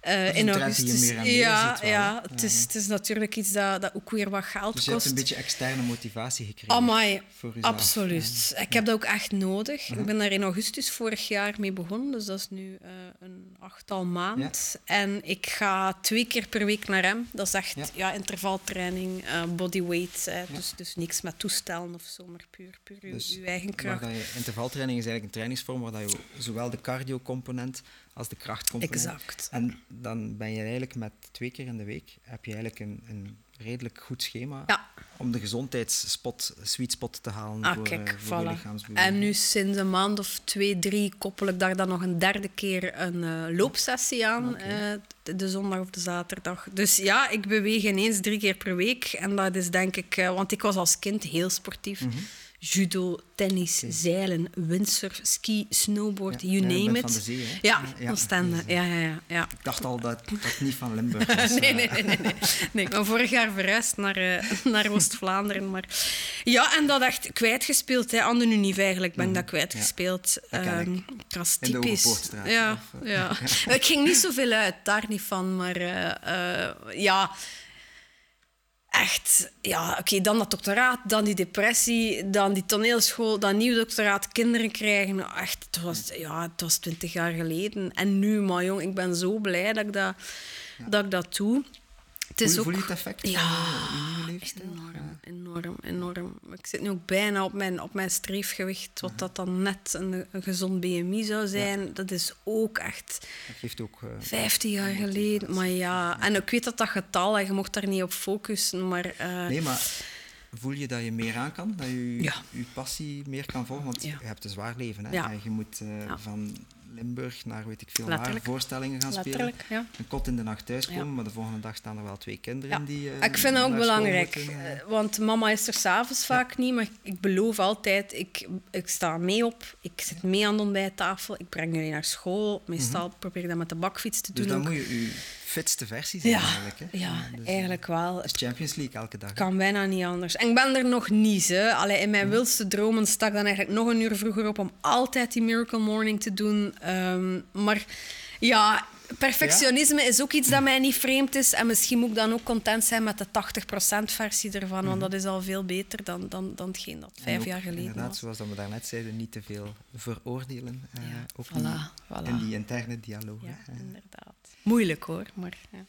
eh, in augustus... meer en meer ja, wel, ja, het is, het is natuurlijk iets dat, dat ook weer wat geld Dus je hebt kost. een beetje externe motivatie gekregen. Amai, voor jezelf. absoluut. Ik heb dat ook echt nodig. Ik ben daar in augustus vorig jaar mee begonnen, dus dat is nu een achttal maand. En ik ga twee keer per week naar hem. Dat is echt Ja. ja. intervaltraining, bodyweight. dus, dus niks met toestellen of zo, maar puur, Dus uw eigen kracht. je, intervaltraining is eigenlijk een trainingsvorm waar dat je zowel de cardio-component als de krachtcomponent... Exact. En dan ben je eigenlijk met twee keer in de week heb je eigenlijk een, een redelijk goed schema Ja. om de gezondheidsspot, sweet spot te halen Ah, voor, kijk, eh, voor je voilà. En nu sinds een maand of twee, drie koppel ik daar dan nog een derde keer een eh, loopsessie aan. Eh, de, zondag of de zaterdag. Dus ja, ik beweeg ineens drie keer per week. En dat is denk ik... want ik was als kind heel sportief. Mhm. Judo, tennis, zeilen, windsurf, ski, snowboard, Ja, you ja, name it. van de zee, hè? Ja, Ja, Oostende. Ja, ja, ja, ja. Ik dacht al dat dat niet van Limburg was. Nee, eh. nee, nee, nee, nee. nee. Ik ben vorig jaar verhuisd naar, eh, naar Oost-Vlaanderen. Maar... Ja, en dat echt kwijtgespeeld. Hè. Aan de Unief eigenlijk ben ik dat kwijtgespeeld. Dat ken ik. In de typisch. Ja, of, eh, ja. ik ging niet zoveel uit, daar niet van. Maar ja... Echt, ja, oké, dan dat doctoraat, dan die depressie, dan die toneelschool, dan nieuw doctoraat, kinderen krijgen. Echt, het was, ja, het was twintig jaar geleden. En nu, maar jong, ik ben zo blij dat ik dat, dat, ik dat doe. Het is Voel, je het effect van Ja, eh, je nieuwe? Enorm, enorm, enorm. Ik zit nu ook bijna op mijn, op mijn streefgewicht, wat dat dan net een, een gezond BMI zou zijn. Dat is ook echt Dat geeft ook... eh, 15 jaar geleden. Maar ja, en ik weet dat dat getal, en je mocht daar niet op focussen, maar... eh, Nee, maar voel je dat je meer aan kan? Dat je Ja. je passie meer kan volgen? Want je hebt een zwaar leven. Hè? Ja. En je moet eh, van Limburg naar weet ik veel waar voorstellingen gaan Letterlijk, spelen. ja. Een kot in de nacht thuiskomen, Ja. maar de volgende dag staan er wel twee kinderen Ja. die eh, ik vind dat ook belangrijk. moeten, eh. Want mama is er s'avonds vaak niet, maar ik beloof altijd, ik, ik sta mee op, ik zit mee aan de ontbijttafel, ik breng jullie naar school. Meestal probeer ik dat met de bakfiets te Dus doen dan ook. moet je je fitste versie zijn Ja, eigenlijk. Hè? ja dus, eh, eigenlijk wel. Het Champions League elke dag. kan bijna niet anders. En ik ben er nog niet. Hè. Allee, in mijn wildste dromen stak dan eigenlijk nog een uur vroeger op om altijd die Miracle Morning te doen. Ehm, maar ja, perfectionisme is ook iets dat mij niet vreemd is. En misschien moet ik dan ook content zijn met de 80% versie ervan. Want dat is al veel beter dan, dan, dan hetgeen dat vijf ook, jaar geleden Inderdaad, was. zoals we daarnet zeiden, niet te veel veroordelen. eh, Ja, ook voilà, niet voilà. in die interne dialoog. Ja. Eh, inderdaad. Moeilijk hoor, maar... Ja.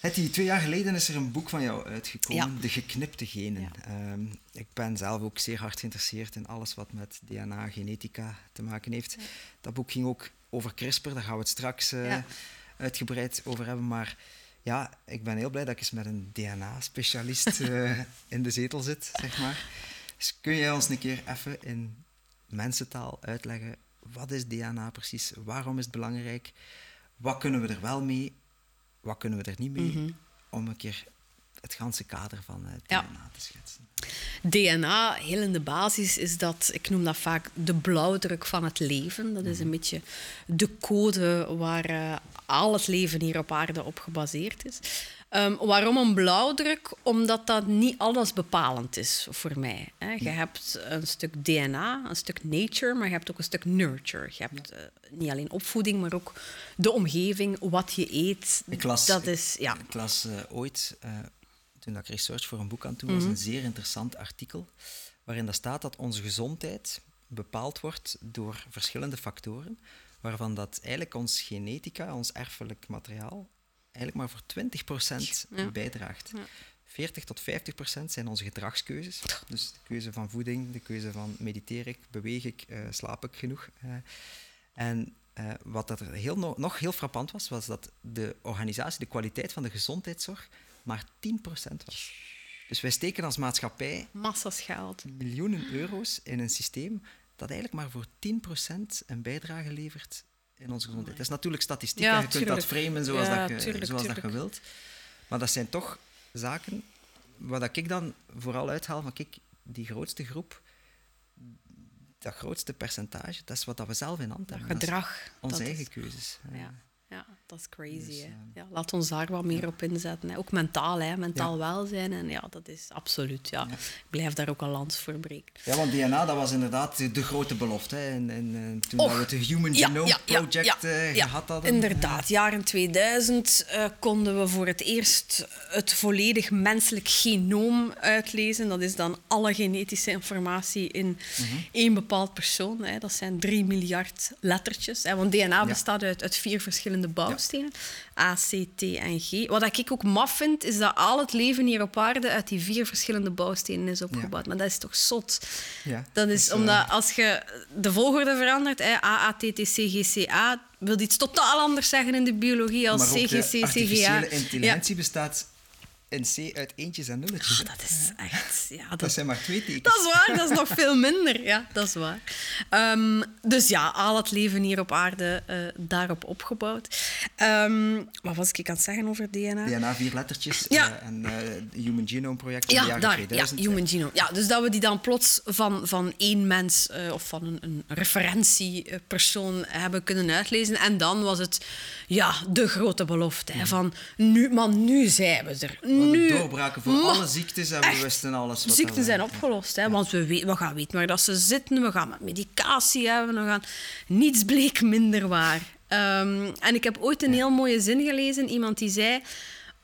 Hetty, twee jaar geleden is er een boek van jou uitgekomen, Ja. De Geknipte Genen. Ja. Ehm, ik ben zelf ook zeer hard geïnteresseerd in alles wat met DNA, genetica te maken heeft. Dat boek ging ook over CRISPR, daar gaan we het straks eh, uitgebreid over hebben. Maar ja, ik ben heel blij dat ik eens met een DNA-specialist eh, in de zetel zit, zeg maar. Dus kun jij ons een keer even in mensentaal uitleggen, wat is DNA precies? Waarom is het belangrijk? Wat kunnen we er wel mee? Wat kunnen we er niet mee? Om een keer het ganse kader van het Ja. DNA te schetsen. DNA, heel in de basis, is dat, ik noem dat vaak de blauwdruk van het leven. Dat is een beetje de code waar eh, al het leven hier op aarde op gebaseerd is. Ehm, waarom een blauwdruk? Omdat dat niet alles bepalend is voor mij. Hè. Je hebt een stuk DNA, een stuk nature, maar je hebt ook een stuk nurture. Je hebt eh, niet alleen opvoeding, maar ook de omgeving, wat je eet. Ik las, dat is, ja. ik las eh, ooit, eh, toen ik research voor een boek aan doen was, een zeer interessant artikel waarin dat staat dat onze gezondheid bepaald wordt door verschillende factoren, waarvan dat eigenlijk ons genetica, ons erfelijk materiaal, eigenlijk maar voor 20% Ja. bijdraagt. Ja. 40 tot 50% zijn onze gedragskeuzes. Dus de keuze van voeding, de keuze van mediteer ik, beweeg ik, eh, slaap ik genoeg. eh. en eh, wat dat er heel no- nog heel frappant was, was dat de organisatie, de kwaliteit van de gezondheidszorg, maar 10% was. Dus wij steken als maatschappij Massa's geld. miljoenen euro's in een systeem dat eigenlijk maar voor 10% een bijdrage levert in onze gezondheid. Dat is natuurlijk statistiek Ja, en je kunt dat framen zoals, Ja, dat, je, tuurlijk, zoals dat je wilt. Maar dat zijn toch zaken waar ik dan vooral uithaal van kijk, die grootste groep, dat grootste percentage, dat is wat dat we zelf in hand Dat hebben. Dat gedrag. onze dat eigen is- keuzes. Ja, ja, dat is crazy. Dus, hè. eh, Ja, laat ons daar wat meer op inzetten. Hè. Ook mentaal, hè. mentaal welzijn. En ja, dat is absoluut. Ja. Ja. Ik blijf daar ook een lans voor breken. Ja, want DNA, dat was inderdaad de, grote belofte. Hè. En, en, eh, toen Och, dat we het Human Ja, Genome ja, ja, Project ja, eh, ja, gehad hadden. Inderdaad, jaren 2000 eh, konden we voor het eerst het volledig menselijk genoom uitlezen. Dat is dan alle genetische informatie in Mhm. één bepaald persoon. Hè. Dat zijn drie miljard lettertjes. Hè. Want DNA bestaat uit, uit vier verschillende bouwstenen. A, C, T en G. Wat ik ook maf vind, is dat al het leven hier op aarde uit die vier verschillende bouwstenen is opgebouwd. Maar dat is toch zot? Ja, Dat is dus, eh, omdat als je de volgorde verandert, hè, A, A, T, T, C, G, C, A, wil iets totaal anders zeggen in de biologie als C, G, C, C, G, A. artificiële intelligentie bestaat in C uit eentjes en nulletjes. Ah, dat is echt... Ja, dat, Dat zijn maar twee tekens. dat is waar, dat is nog veel minder. Ja, dat is waar. Ehm, dus ja, al het leven hier op aarde eh, daarop opgebouwd. Ehm, wat was ik aan het zeggen over DNA? DNA, vier lettertjes. Ja. eh, en eh, het Human Genome Project in de Ja, jaren daar, 2000. ja, Human Genome. Ja, dus dat we die dan plots van, van één mens eh, of van een, een referentiepersoon hebben kunnen uitlezen. En dan was het ja, de grote belofte. Hè, van nu, maar nu zijn we er. Nu, doorbraken voor alle ziektes en we wisten alles. Wat ziekten zijn we- opgelost. Hè, Want we, weten, we gaan weten waar dat ze zitten. We gaan met medicatie hebben. We gaan... Niets bleek minder waar. Ehm, en ik heb ooit een heel mooie zin gelezen. Iemand die zei...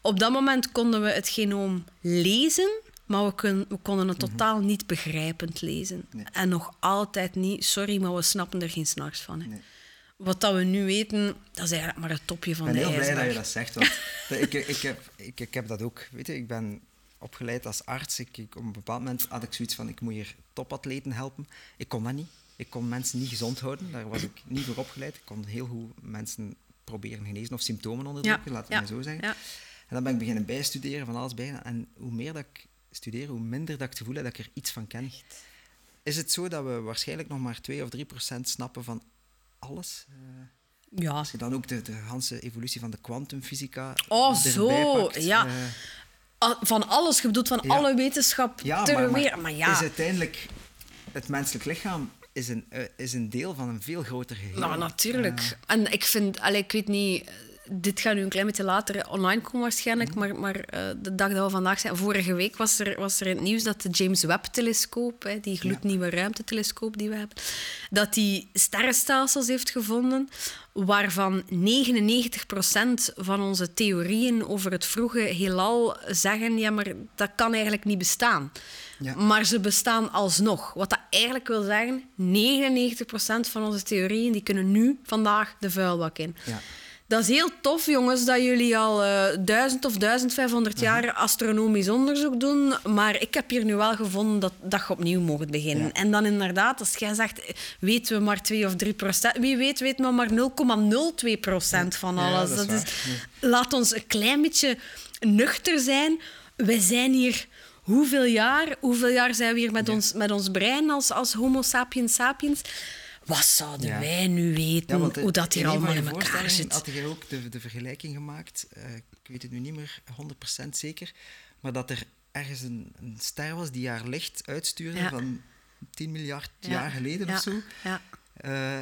Op dat moment konden we het genoom lezen... Maar we, kun- we konden het totaal niet begrijpend lezen. Mhm. Nee. En nog altijd niet. Sorry, maar we snappen er geen s'nachts van. Hè. Nee. Wat dat we nu weten, dat is eigenlijk maar het topje van Ik ben de heel blij ijsberg. dat je dat zegt. Want ik, ik, heb, ik, ik heb dat ook. Weet je, ik ben opgeleid als arts. Ik, ik- op een bepaald moment had ik zoiets van: ik moet hier topatleten helpen. Ik kon dat niet. Ik kon mensen niet gezond houden. Daar was ik niet voor opgeleid. Ik kon heel goed mensen proberen genezen of symptomen onderdrukken, laten we ja, maar zo zeggen. ja. En dan ben ik beginnen bijstuderen van alles bijna. En hoe meer dat ik studeer, hoe minder dat ik het gevoel heb dat ik er iets van ken. Is het zo dat we waarschijnlijk nog maar 2 of 3 procent snappen van alles? Eh, Ja, als je dan ook de, de hele evolutie van de kwantumfysica Oh, zo, pakt, ja. eh, van alles, je bedoelt van Ja. alle wetenschap ja, ter maar, maar, Maar ja, is uiteindelijk het menselijk lichaam is een, eh, is een deel van een veel groter geheel. nou, natuurlijk. En ik vind, allee, ik weet niet, dit gaat nu een klein beetje later online komen waarschijnlijk, Mhm. maar, maar eh, de dag dat we vandaag zijn, vorige week was er, was er in het nieuws dat de James Webb-telescoop, die gloednieuwe ruimtetelescoop die we hebben, dat die sterrenstelsels heeft gevonden waarvan 99% van onze theorieën over het vroege heelal zeggen, ja, maar dat kan eigenlijk niet bestaan. Ja. Maar ze bestaan alsnog. Wat dat eigenlijk wil zeggen, 99% van onze theorieën die kunnen nu, vandaag, de vuilbak in. Ja. Dat is heel tof, jongens, dat jullie al eh 1000 of 1500 jaar astronomisch onderzoek doen. Maar ik heb hier nu wel gevonden dat, dat je opnieuw mogen beginnen. Ja. En dan inderdaad, als jij zegt, weten we maar 2 of 3 procent. Wie weet, weet men maar 0,02 procent van Ja, alles. dat is. Laat ons een klein beetje nuchter zijn. Wij zijn hier hoeveel jaar? Hoeveel jaar zijn we hier met, ons, met ons brein als, als homo sapiens sapiens? Wat zouden Ja. wij nu weten, Ja, want, eh, hoe dat hier allemaal in elkaar zit? had je ook de, de vergelijking gemaakt, eh, ik weet het nu niet meer 100% zeker, maar dat er ergens een, een ster was die haar licht uitstuurde Ja. van 10 miljard Ja. jaar geleden ja. of zo. Ja. Eh,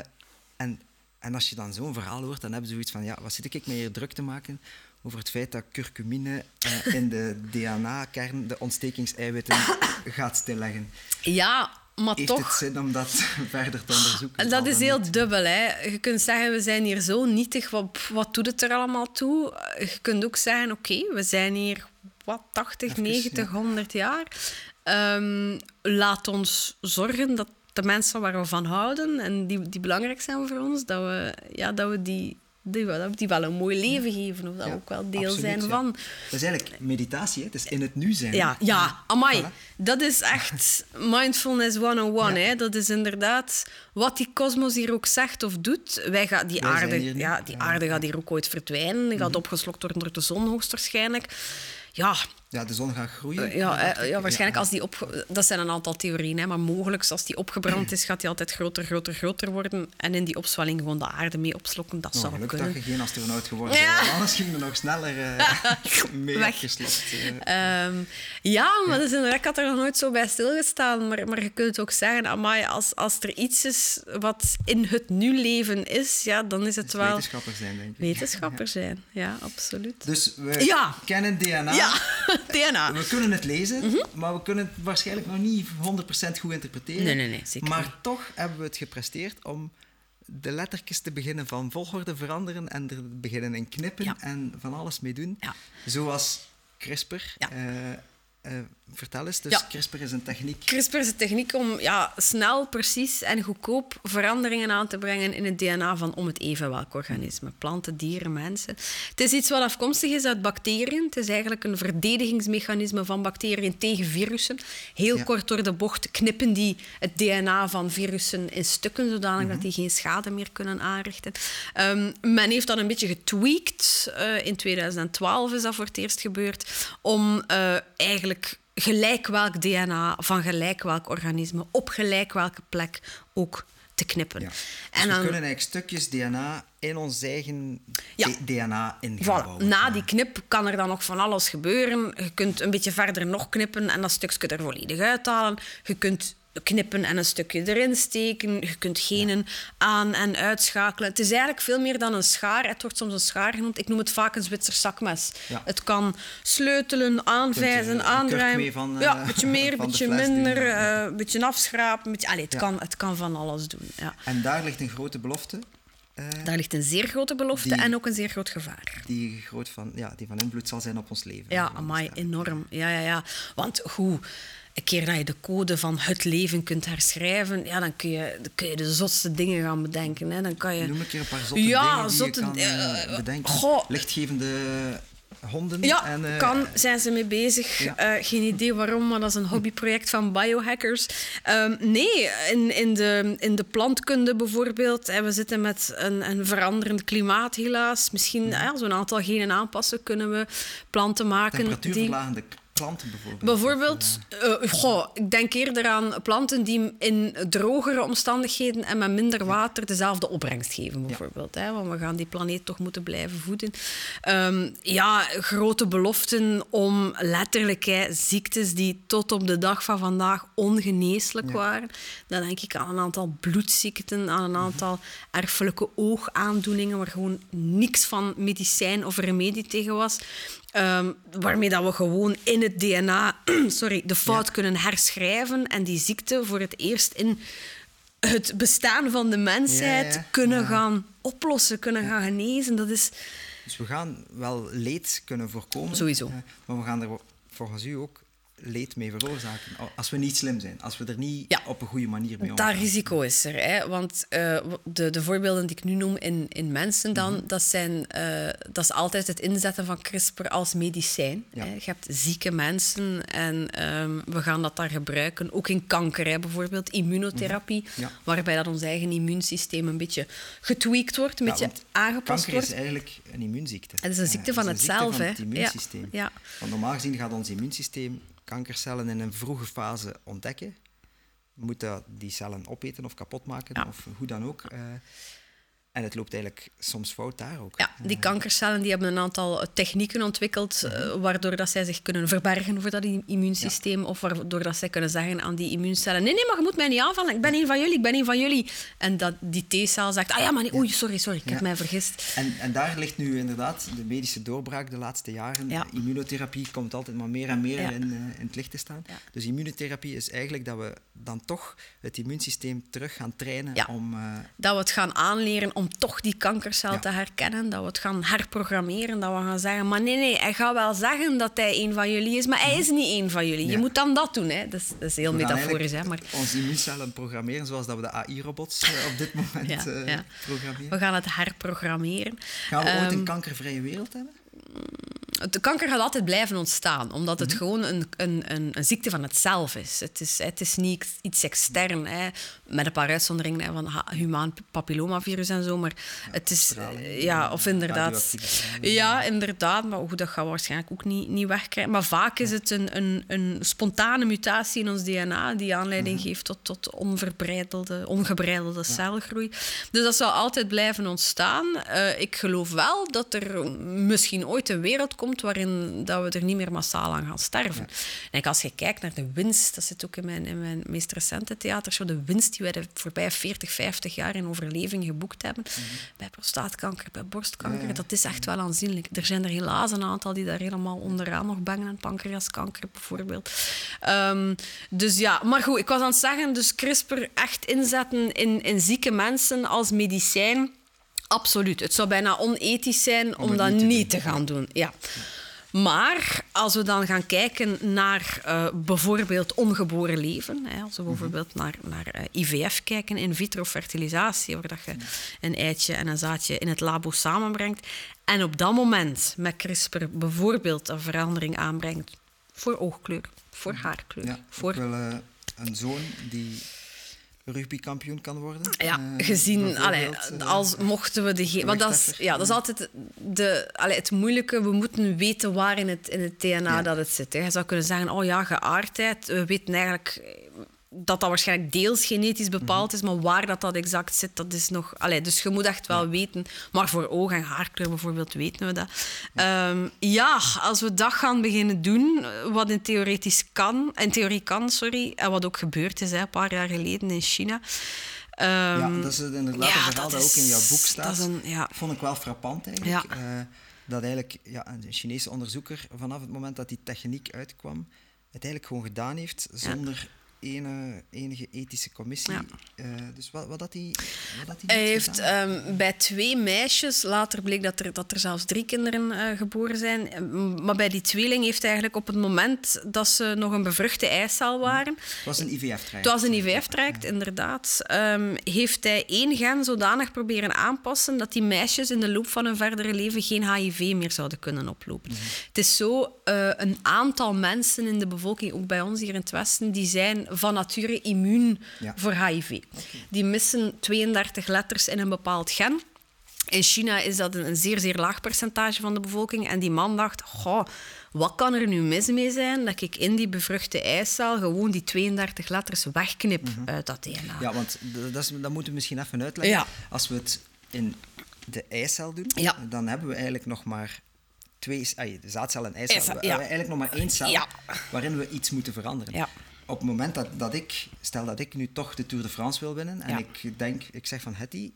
en, en als je dan zo'n verhaal hoort, dan hebben ze zoiets van, ja, wat zit ik me hier druk te maken over het feit dat curcumine eh, in de DNA-kern de ontstekingseiwitten gaat stilleggen. ja, maar Heeft toch... het zin om dat verder te onderzoeken? En dat is heel niet? dubbel. Hè. Je kunt zeggen, we zijn hier zo nietig, wat, wat doet het er allemaal toe? Je kunt ook zeggen, oké, we zijn hier wat, 80, Even, 90, ja. 100 jaar. Ehm, laat ons zorgen dat de mensen waar we van houden en die, die belangrijk zijn voor ons, dat we, ja, dat we die, die, die wel een mooi leven geven. Of dat ook wel deel absoluut, zijn van. Dat is eigenlijk meditatie, hè? het is in het nu zijn. Ja, ja, amai. Voilà. Dat is echt mindfulness 101. Ja. Hè. Dat is inderdaad wat die kosmos hier ook zegt of doet. Wij gaan, die Wij aarde, hier ja, die. Mhm. aarde gaat hier ook ooit verdwijnen. Die gaat opgeslokt worden door de zon hoogstwaarschijnlijk. Ja, Ja, de zon gaat groeien. eh, ja, dacht eh, ja, waarschijnlijk als die opge... Dat zijn een aantal theorieën, hè, maar mogelijk als die opgebrand is, gaat die altijd groter, groter, groter worden. En in die opzwelling gewoon de aarde mee opslokken. Dat Nou, zou kunnen. dat je geen astronaut geworden Ja. bent, anders ging je nog sneller eh, mee Weg. opgeslokt. eh. Ehm, ja, maar is inderdaad, ik had er nog nooit zo bij stilgestaan. Maar, maar je kunt ook zeggen, amai, als, als er iets is wat in het nu leven is, ja, dan is het wel Wetenschapper zijn, denk ik. wetenschapper zijn. Ja, absoluut. Dus we Ja. kennen DNA. DNA. We kunnen het lezen, maar we kunnen het waarschijnlijk nog niet 100% goed interpreteren. Nee, nee, nee, zeker Maar niet. toch hebben we het gepresteerd om de lettertjes te beginnen van volgorde veranderen en er beginnen in knippen Ja. en van alles mee doen. Ja. Zoals CRISPR. Ja. eh, Uh, vertel eens, dus Ja. CRISPR is een techniek. CRISPR is een techniek om ja, snel, precies en goedkoop veranderingen aan te brengen in het DNA van om het even welk organisme. Planten, dieren, mensen. Het is iets wat afkomstig is uit bacteriën. Het is eigenlijk een verdedigingsmechanisme van bacteriën tegen virussen. Heel Ja. kort door de bocht knippen die het DNA van virussen in stukken, zodanig dat die geen schade meer kunnen aanrichten. Ehm, men heeft dat een beetje getweakt. Eh, in 2012 is dat voor het eerst gebeurd. Om eh, eigenlijk gelijk welk DNA van gelijk welk organisme op gelijk welke plek ook te knippen. Ja. Dus En we dan, kunnen eigenlijk stukjes DNA in ons eigen Ja. DNA in voilà, na die knip kan er dan nog van alles gebeuren. Je kunt een beetje verder nog knippen en dat stukje er volledig uithalen. Je kunt knippen en een stukje erin steken. Je kunt genen aan- en uitschakelen. Het is eigenlijk veel meer dan een schaar. Het wordt soms een schaar genoemd. Ik noem het vaak een Zwitser zakmes. Ja. Het kan sleutelen, kurk aandraaien. mee van, eh, ja, een beetje meer, een beetje minder, Ja. eh, een beetje afschrapen. een beetje- Allee, het, Ja. kan, het kan van alles doen. Ja. En daar ligt een grote belofte. eh, Daar ligt een zeer grote belofte Die- en ook een zeer groot gevaar. die, groot van, ja, die van invloed zal zijn op ons leven. Ja, amai, ja. enorm. Ja, ja, ja. Want hoe, een keer dat je de code van het leven kunt herschrijven, ja, dan, kun je, dan kun je de zotste dingen gaan bedenken. Hè. Dan kan je... Noem een keer een paar zotte Ja, dingen die zotte- je kan eh, eh, bedenken. goh. Lichtgevende honden. Ja, en, eh, kan, zijn ze mee bezig. Ja. Geen idee waarom, maar dat is een hobbyproject van biohackers. Ehm, nee, in, in, de, in de plantkunde bijvoorbeeld. hè, we zitten met een, een veranderend klimaat helaas. Misschien ja, zo'n aantal genen aanpassen kunnen we planten maken. die, Temperatuurverlagende planten bijvoorbeeld. Bijvoorbeeld, eh, goh, ik denk eerder aan planten die in drogere omstandigheden en met minder water dezelfde opbrengst geven, bijvoorbeeld. Hè, want we gaan die planeet toch moeten blijven voeden. Ehm, ja, grote beloften om letterlijk hè, ziektes die tot op de dag van vandaag ongeneeslijk waren. Dan denk ik aan een aantal bloedziekten, aan een aantal erfelijke oogaandoeningen waar gewoon niks van medicijn of remedie tegen was. Ehm, waarmee dat we gewoon in het DNA sorry, de fout kunnen herschrijven en die ziekte voor het eerst in het bestaan van de mensheid Ja, ja, kunnen gaan oplossen, kunnen gaan genezen. Dat is Dus we gaan wel leed kunnen voorkomen. Sowieso. maar we gaan er volgens u ook leed mee veroorzaken. Als we niet slim zijn. Als we er niet Ja. op een goede manier mee Dat omgaan. risico is er. Hè? Want eh, de, de voorbeelden die ik nu noem in, in mensen, dan, Mhm. dat, zijn, eh, dat is altijd het inzetten van CRISPR als medicijn. Ja. Hè? Je hebt zieke mensen en ehm, we gaan dat daar gebruiken. Ook in kanker hè? bijvoorbeeld, immunotherapie, Mhm. Ja. waarbij dat ons eigen immuunsysteem een beetje getweakt wordt, een beetje aangepast Kanker wordt. is eigenlijk een immuunziekte. Het is een Eh, ziekte van een het zelf, van het immuunsysteem. Want normaal gezien gaat ons immuunsysteem kankercellen in een vroege fase ontdekken. Moet dat die cellen opeten of kapot maken, Ja. of hoe dan ook. eh. En het loopt eigenlijk soms fout daar ook. Ja, die kankercellen die hebben een aantal eh, technieken ontwikkeld, eh, waardoor dat zij zich kunnen verbergen voor dat immuunsysteem, of waardoor dat zij kunnen zeggen aan die immuuncellen, nee, nee, maar je moet mij niet aanvallen, ik ben een van jullie, ik ben een van jullie. En dat die T-cel zegt, ah ja, maar nee, oei, sorry, sorry, ik heb mij vergist. En, en daar ligt nu inderdaad de medische doorbraak de laatste jaren. Ja. Immunotherapie komt altijd maar meer en meer in, eh, in het licht te staan. Dus immunotherapie is eigenlijk dat we dan toch het immuunsysteem terug gaan trainen om... eh, Dat we het gaan aanleren om toch die kankercel Ja. te herkennen, dat we het gaan herprogrammeren, dat we gaan zeggen, maar nee, nee, hij gaat wel zeggen dat hij een van jullie is, maar hij is niet een van jullie. Je moet dan dat doen. Hè. Dat, is, dat is heel metaforisch, hè, maar... onze immuuncellen programmeren zoals dat we de AI-robots eh, op dit moment Ja, eh, programmeren. We gaan het herprogrammeren. Gaan we ooit Ehm, een kankervrije wereld hebben? De kanker gaat altijd blijven ontstaan, omdat Mhm. het gewoon een, een, een, een ziekte van het zelf is. Het is, het is niet iets extern, hè, met een paar uitzonderingen hè, van humaan papillomavirus en zo. Maar het is, straling, eh, ja, of inderdaad. Ja, inderdaad, maar hoe dat gaan we waarschijnlijk ook niet, niet wegkrijgen. Maar vaak is het een, een, een spontane mutatie in ons DNA die aanleiding Mhm. geeft tot, tot onverbreidelde, ongebreidelde celgroei. Dus dat zal altijd blijven ontstaan. Eh, ik geloof wel dat er misschien ooit een wereld komt waarin dat we er niet meer massaal aan gaan sterven. En als je kijkt naar de winst, dat zit ook in mijn, in mijn meest recente theatershow, de winst die wij de voorbije 40, 50 jaar in overleving geboekt hebben, bij prostaatkanker, bij borstkanker, dat is echt wel aanzienlijk. Er zijn er helaas een aantal die daar helemaal onderaan nog bangen, pancreaskanker bijvoorbeeld. Ehm, dus ja, maar goed, ik was aan het zeggen, dus CRISPR echt inzetten in, in zieke mensen als medicijn, absoluut. Het zou bijna onethisch zijn om, dat niet te niet doen. te gaan doen. Ja. Maar als we dan gaan kijken naar uh, bijvoorbeeld ongeboren leven, hè, als we Mhm. bijvoorbeeld naar, naar uh, IVF kijken, in vitro fertilisatie, waar dat je een eitje en een zaadje in het labo samenbrengt, en op dat moment met CRISPR bijvoorbeeld een verandering aanbrengt voor oogkleur, voor haarkleur, Ja, voor ik wil uh, een zoon die rugbykampioen kan worden. Ja, uh, gezien, allee, als mochten we de... Want dat is, ja, dat is altijd de, allee, het moeilijke. We moeten weten waar in het, in het DNA ja. dat het zit. Hè. Je zou kunnen zeggen, oh ja, geaardheid. We weten eigenlijk dat dat waarschijnlijk deels genetisch bepaald is, maar waar dat, dat exact zit, dat is nog... Allee, dus je moet echt wel ja. weten. Maar voor oog- en haarkleur bijvoorbeeld weten we dat. Ja. Um, ja, als we dat gaan beginnen doen, wat in, theoretisch kan, in theorie kan, sorry, en wat ook gebeurd is hè, een paar jaar geleden in China... Um, ja, dat is inderdaad ja, een verhaal dat, dat, ook in jouw boek staat. Een, ja. Vond ik wel frappant eigenlijk. Ja. Uh, dat eigenlijk ja, een Chinese onderzoeker vanaf het moment dat die techniek uitkwam, het eigenlijk gewoon gedaan heeft zonder ene, enige ethische commissie. Ja. Uh, dus wat, wat had hij wat had Hij heeft um, bij twee meisjes, later bleek dat er, dat er zelfs drie kinderen uh, geboren zijn, maar bij die tweeling heeft hij eigenlijk op het moment dat ze nog een bevruchte eicel waren... Het was een IVF-traject. Het was een IVF-traject, ja. inderdaad. Um, heeft hij één gen zodanig proberen aanpassen dat die meisjes in de loop van hun verdere leven geen HIV meer zouden kunnen oplopen. Mm -hmm. Het is zo, uh, een aantal mensen in de bevolking, ook bij ons hier in het Westen, die zijn van nature immuun ja. voor HIV. Okay. Die missen 32 letters in een bepaald gen. In China is dat een, zeer, zeer laag percentage van de bevolking. En die man dacht, goh, wat kan er nu mis mee zijn dat ik in die bevruchte eicel gewoon die 32 letters wegknip mm -hmm. uit dat DNA? Ja, want dat, is, dat moeten we misschien even uitleggen. Ja. Als we het in de eicel doen, ja. dan hebben we eigenlijk nog maar twee... Ay, zaadcel en eicel. Eicel, ja. eigenlijk nog maar één cel waarin we iets moeten veranderen op het moment dat, dat ik, stel dat ik nu toch de Tour de France wil winnen en ja. ik denk, ik zeg van Hetty,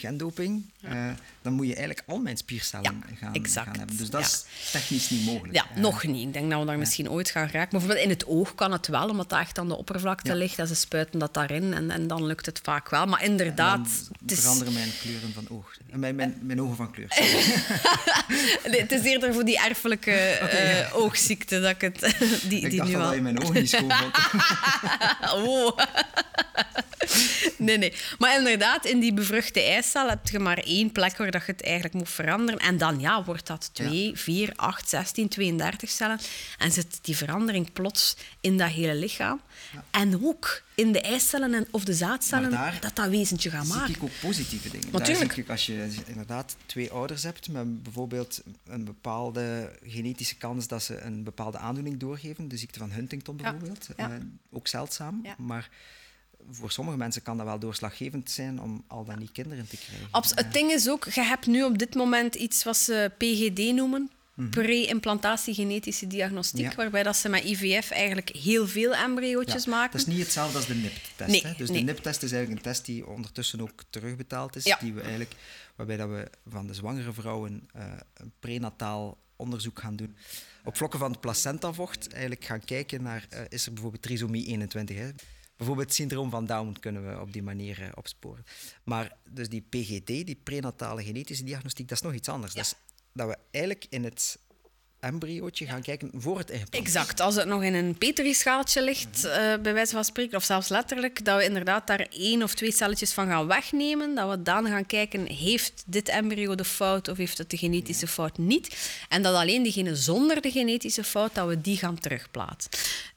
gendoping, ja. uh, dan moet je eigenlijk al mijn spiercellen ja, gaan, gaan hebben. Dus dat is technisch niet mogelijk. Ja, uh, nog niet. Ik denk dat we daar misschien ooit gaan raken. Bijvoorbeeld in het oog kan het wel, omdat dat echt aan de oppervlakte ligt en ze spuiten dat daarin en, en dan lukt het vaak wel. Maar inderdaad... het is... veranderen mijn kleuren van oog. Mijn, mijn, mijn ogen van kleur. nee, het is eerder voor die erfelijke okay, uh, oogziekte dat ik het... die, ik die dacht nu al dat je mijn ogen niet schoon vond. oh. nee, nee. Maar inderdaad, in die bevruchte heb je maar één plek waar dat je het eigenlijk moet veranderen. En dan ja, wordt dat 2, ja. 4, 8, 16, 32 cellen. En zit die verandering plots in dat hele lichaam. Ja. En ook in de eicellen en, of de zaadcellen, dat dat wezentje gaat maken. zie ik ook positieve dingen. Natuurlijk. Ik, als je inderdaad twee ouders hebt met bijvoorbeeld een bepaalde genetische kans dat ze een bepaalde aandoening doorgeven, de ziekte van Huntington bijvoorbeeld, ja. Uh, ook zeldzaam, maar voor sommige mensen kan dat wel doorslaggevend zijn om al dan niet kinderen te krijgen. Abs het ding is ook, je hebt nu op dit moment iets wat ze PGD noemen. -hmm. Pre-implantatie genetische diagnostiek, ja. waarbij dat ze met IVF eigenlijk heel veel embryootjes ja, maken. Dat is niet hetzelfde als de NIP-test. Nee? Dus nee. de NIP-test is eigenlijk een test die ondertussen ook terugbetaald is, ja. die we eigenlijk, waarbij dat we van de zwangere vrouwen uh, een prenataal onderzoek gaan doen. Op vlakken van het placentavocht eigenlijk gaan kijken naar, uh, is er bijvoorbeeld trisomie 21, hè? Bijvoorbeeld het syndroom van Down kunnen we op die manier uh, opsporen. Maar dus die PGD, die prenatale genetische diagnostiek, dat is nog iets anders. Ja. Dat is dat we eigenlijk in het embryootje gaan kijken voor het implant. Exact. Als het nog in een petrischaaltje ligt, uh, bij wijze van spreken, of zelfs letterlijk, dat we inderdaad daar één of twee celletjes van gaan wegnemen, dat we dan gaan kijken, heeft dit embryo de fout of heeft het de genetische fout niet? En dat alleen diegene zonder de genetische fout, dat we die gaan terugplaatsen.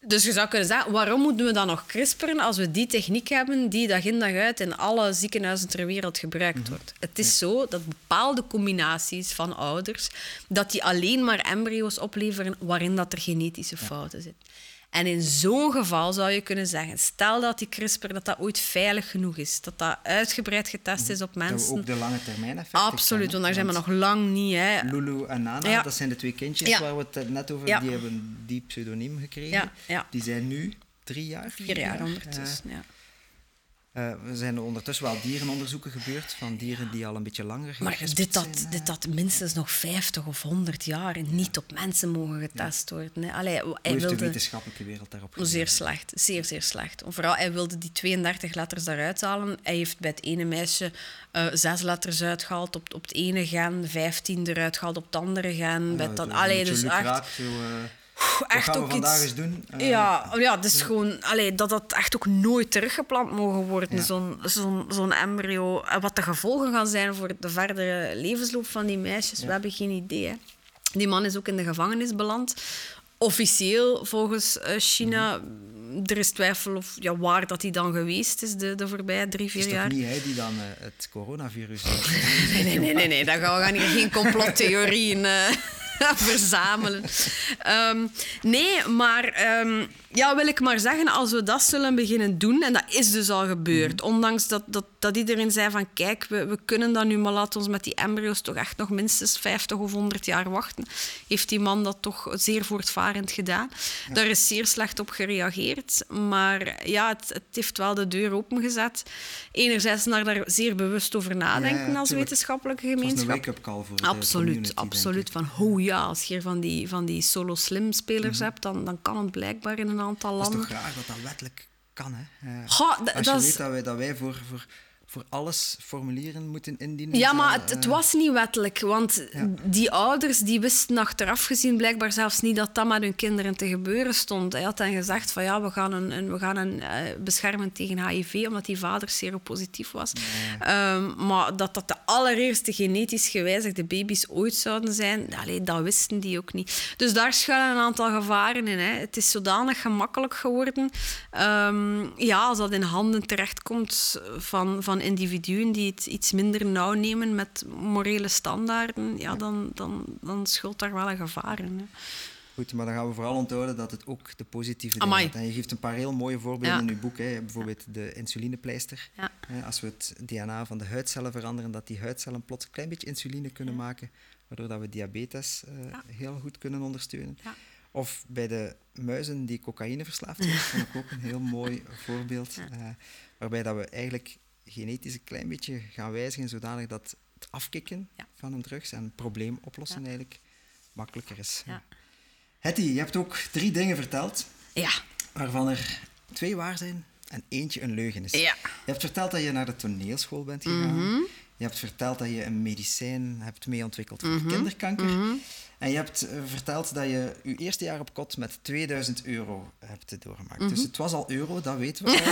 Dus je zou kunnen zeggen, waarom moeten we dan nog CRISPRen als we die techniek hebben die dag in dag uit in alle ziekenhuizen ter wereld gebruikt mm -hmm. wordt? Het is ja. zo dat bepaalde combinaties van ouders, dat die alleen maar embryo's opleveren waarin dat er genetische fouten ja. zitten. En in zo'n geval zou je kunnen zeggen, stel dat die CRISPR dat dat ooit veilig genoeg is, dat dat uitgebreid getest is op mensen. Dat ook de lange termijn effecten Absoluut, want daar zijn we nog lang niet. Hè. Lulu en Nana, ja. dat zijn de twee kindjes ja. waar we het net over ja. die hebben die pseudoniem gekregen. Die zijn nu drie jaar, vier, vier jaar, jaar ondertussen. Ja. Uh, er zijn ondertussen wel dierenonderzoeken gebeurd van dieren die al een beetje langer Maar dit dat, zijn, dit dat minstens nog 50 of 100 jaar niet op mensen mogen getest ja. worden. Allee, hij Hoe heeft wilde... de wetenschappelijke wereld daarop gezien? Zeer slecht, zeer, zeer slecht. Vooral, hij wilde die 32 letters daaruit halen. Hij heeft bij het ene meisje uh, zes letters uitgehaald op, op het ene gen, 15 eruit gehaald op het andere gen. Ja, bij dat, allee, dus echt... Zo, echt gaan we vandaag eens doen? Uh, ja, ja, dus ja. gewoon allee, dat dat echt ook nooit teruggeplant mogen worden, ja. zo'n zo'n zo'n embryo. En wat de gevolgen gaan zijn voor de verdere levensloop van die meisjes, ja. we hebben geen idee. Hè. Die man is ook in de gevangenis beland. Officieel, volgens uh, China, mm -hmm. er is twijfel of, ja, waar dat hij dan geweest is de, de voorbije drie, vier jaar. Het is niet hij die dan uh, het coronavirus nee, nee, nee, nee, nee, dat gaan we gaan geen complottheorieën verzamelen. Um, nee, maar um, ja, wil ik maar zeggen, als we dat zullen beginnen doen, en dat is dus al gebeurd, mm. ondanks dat, dat, dat iedereen zei van kijk, we, we kunnen dat nu, maar laat ons met die embryo's toch echt nog minstens 50 of 100 jaar wachten, heeft die man dat toch zeer voortvarend gedaan. Ja. Daar is zeer slecht op gereageerd, maar ja, het, het heeft wel de deur opengezet. Enerzijds naar daar zeer bewust over nadenken ja, als wetenschappelijke gemeenschap. Een wake-up call voor Absoluut, absoluut. Van, oh ja, als je van die, van die solo-slim-spelers mm. hebt, dan, dan kan het blijkbaar in een aantal landen. Het is toch graag dat dat wettelijk kan, hè? Goh, Als je weet dat wij, dat wij voor, voor voor alles formulieren moeten indienen? Ja, maar het, het, was niet wettelijk. Want die ouders die wisten achteraf gezien blijkbaar zelfs niet dat dat met hun kinderen te gebeuren stond. Hij had dan gezegd van ja, we gaan een, een we gaan een uh, beschermen tegen HIV, omdat die vader seropositief was. Um, maar dat dat de allereerste genetisch gewijzigde baby's ooit zouden zijn, allee, dat wisten die ook niet. Dus daar schuilen een aantal gevaren in. Hè. Het is zodanig gemakkelijk geworden. Um, ja, als dat in handen terechtkomt van, van individuen die het iets minder nauw nemen met morele standaarden, ja, dan, dan, dan schult daar wel een gevaar in. Hè. Goed, maar dan gaan we vooral onthouden dat het ook de positieve dingen heeft. En je geeft een paar heel mooie voorbeelden in je boek. Hè. Bijvoorbeeld de insulinepleister. Ja. Als we het DNA van de huidcellen veranderen, dat die huidcellen plots een klein beetje insuline kunnen maken, waardoor dat we diabetes uh, heel goed kunnen ondersteunen. Of bij de muizen die cocaïne verslaafd zijn, vond ik ook een heel mooi voorbeeld. Uh, waarbij dat we eigenlijk genetisch een klein beetje gaan wijzigen, zodanig dat het afkicken van een drugs en probleem oplossen eigenlijk makkelijker is. Ja. Hetty, je hebt ook drie dingen verteld, ja. waarvan er twee waar zijn en eentje een leugen is. Ja. Je hebt verteld dat je naar de toneelschool bent gegaan. Mhm. Je hebt verteld dat je een medicijn hebt mee ontwikkeld voor mm kinderkanker. Mhm. En je hebt eh, verteld dat je je eerste jaar op kot met 2000 euro hebt doorgemaakt. Dus mhm. het was al euro, dat weten we al.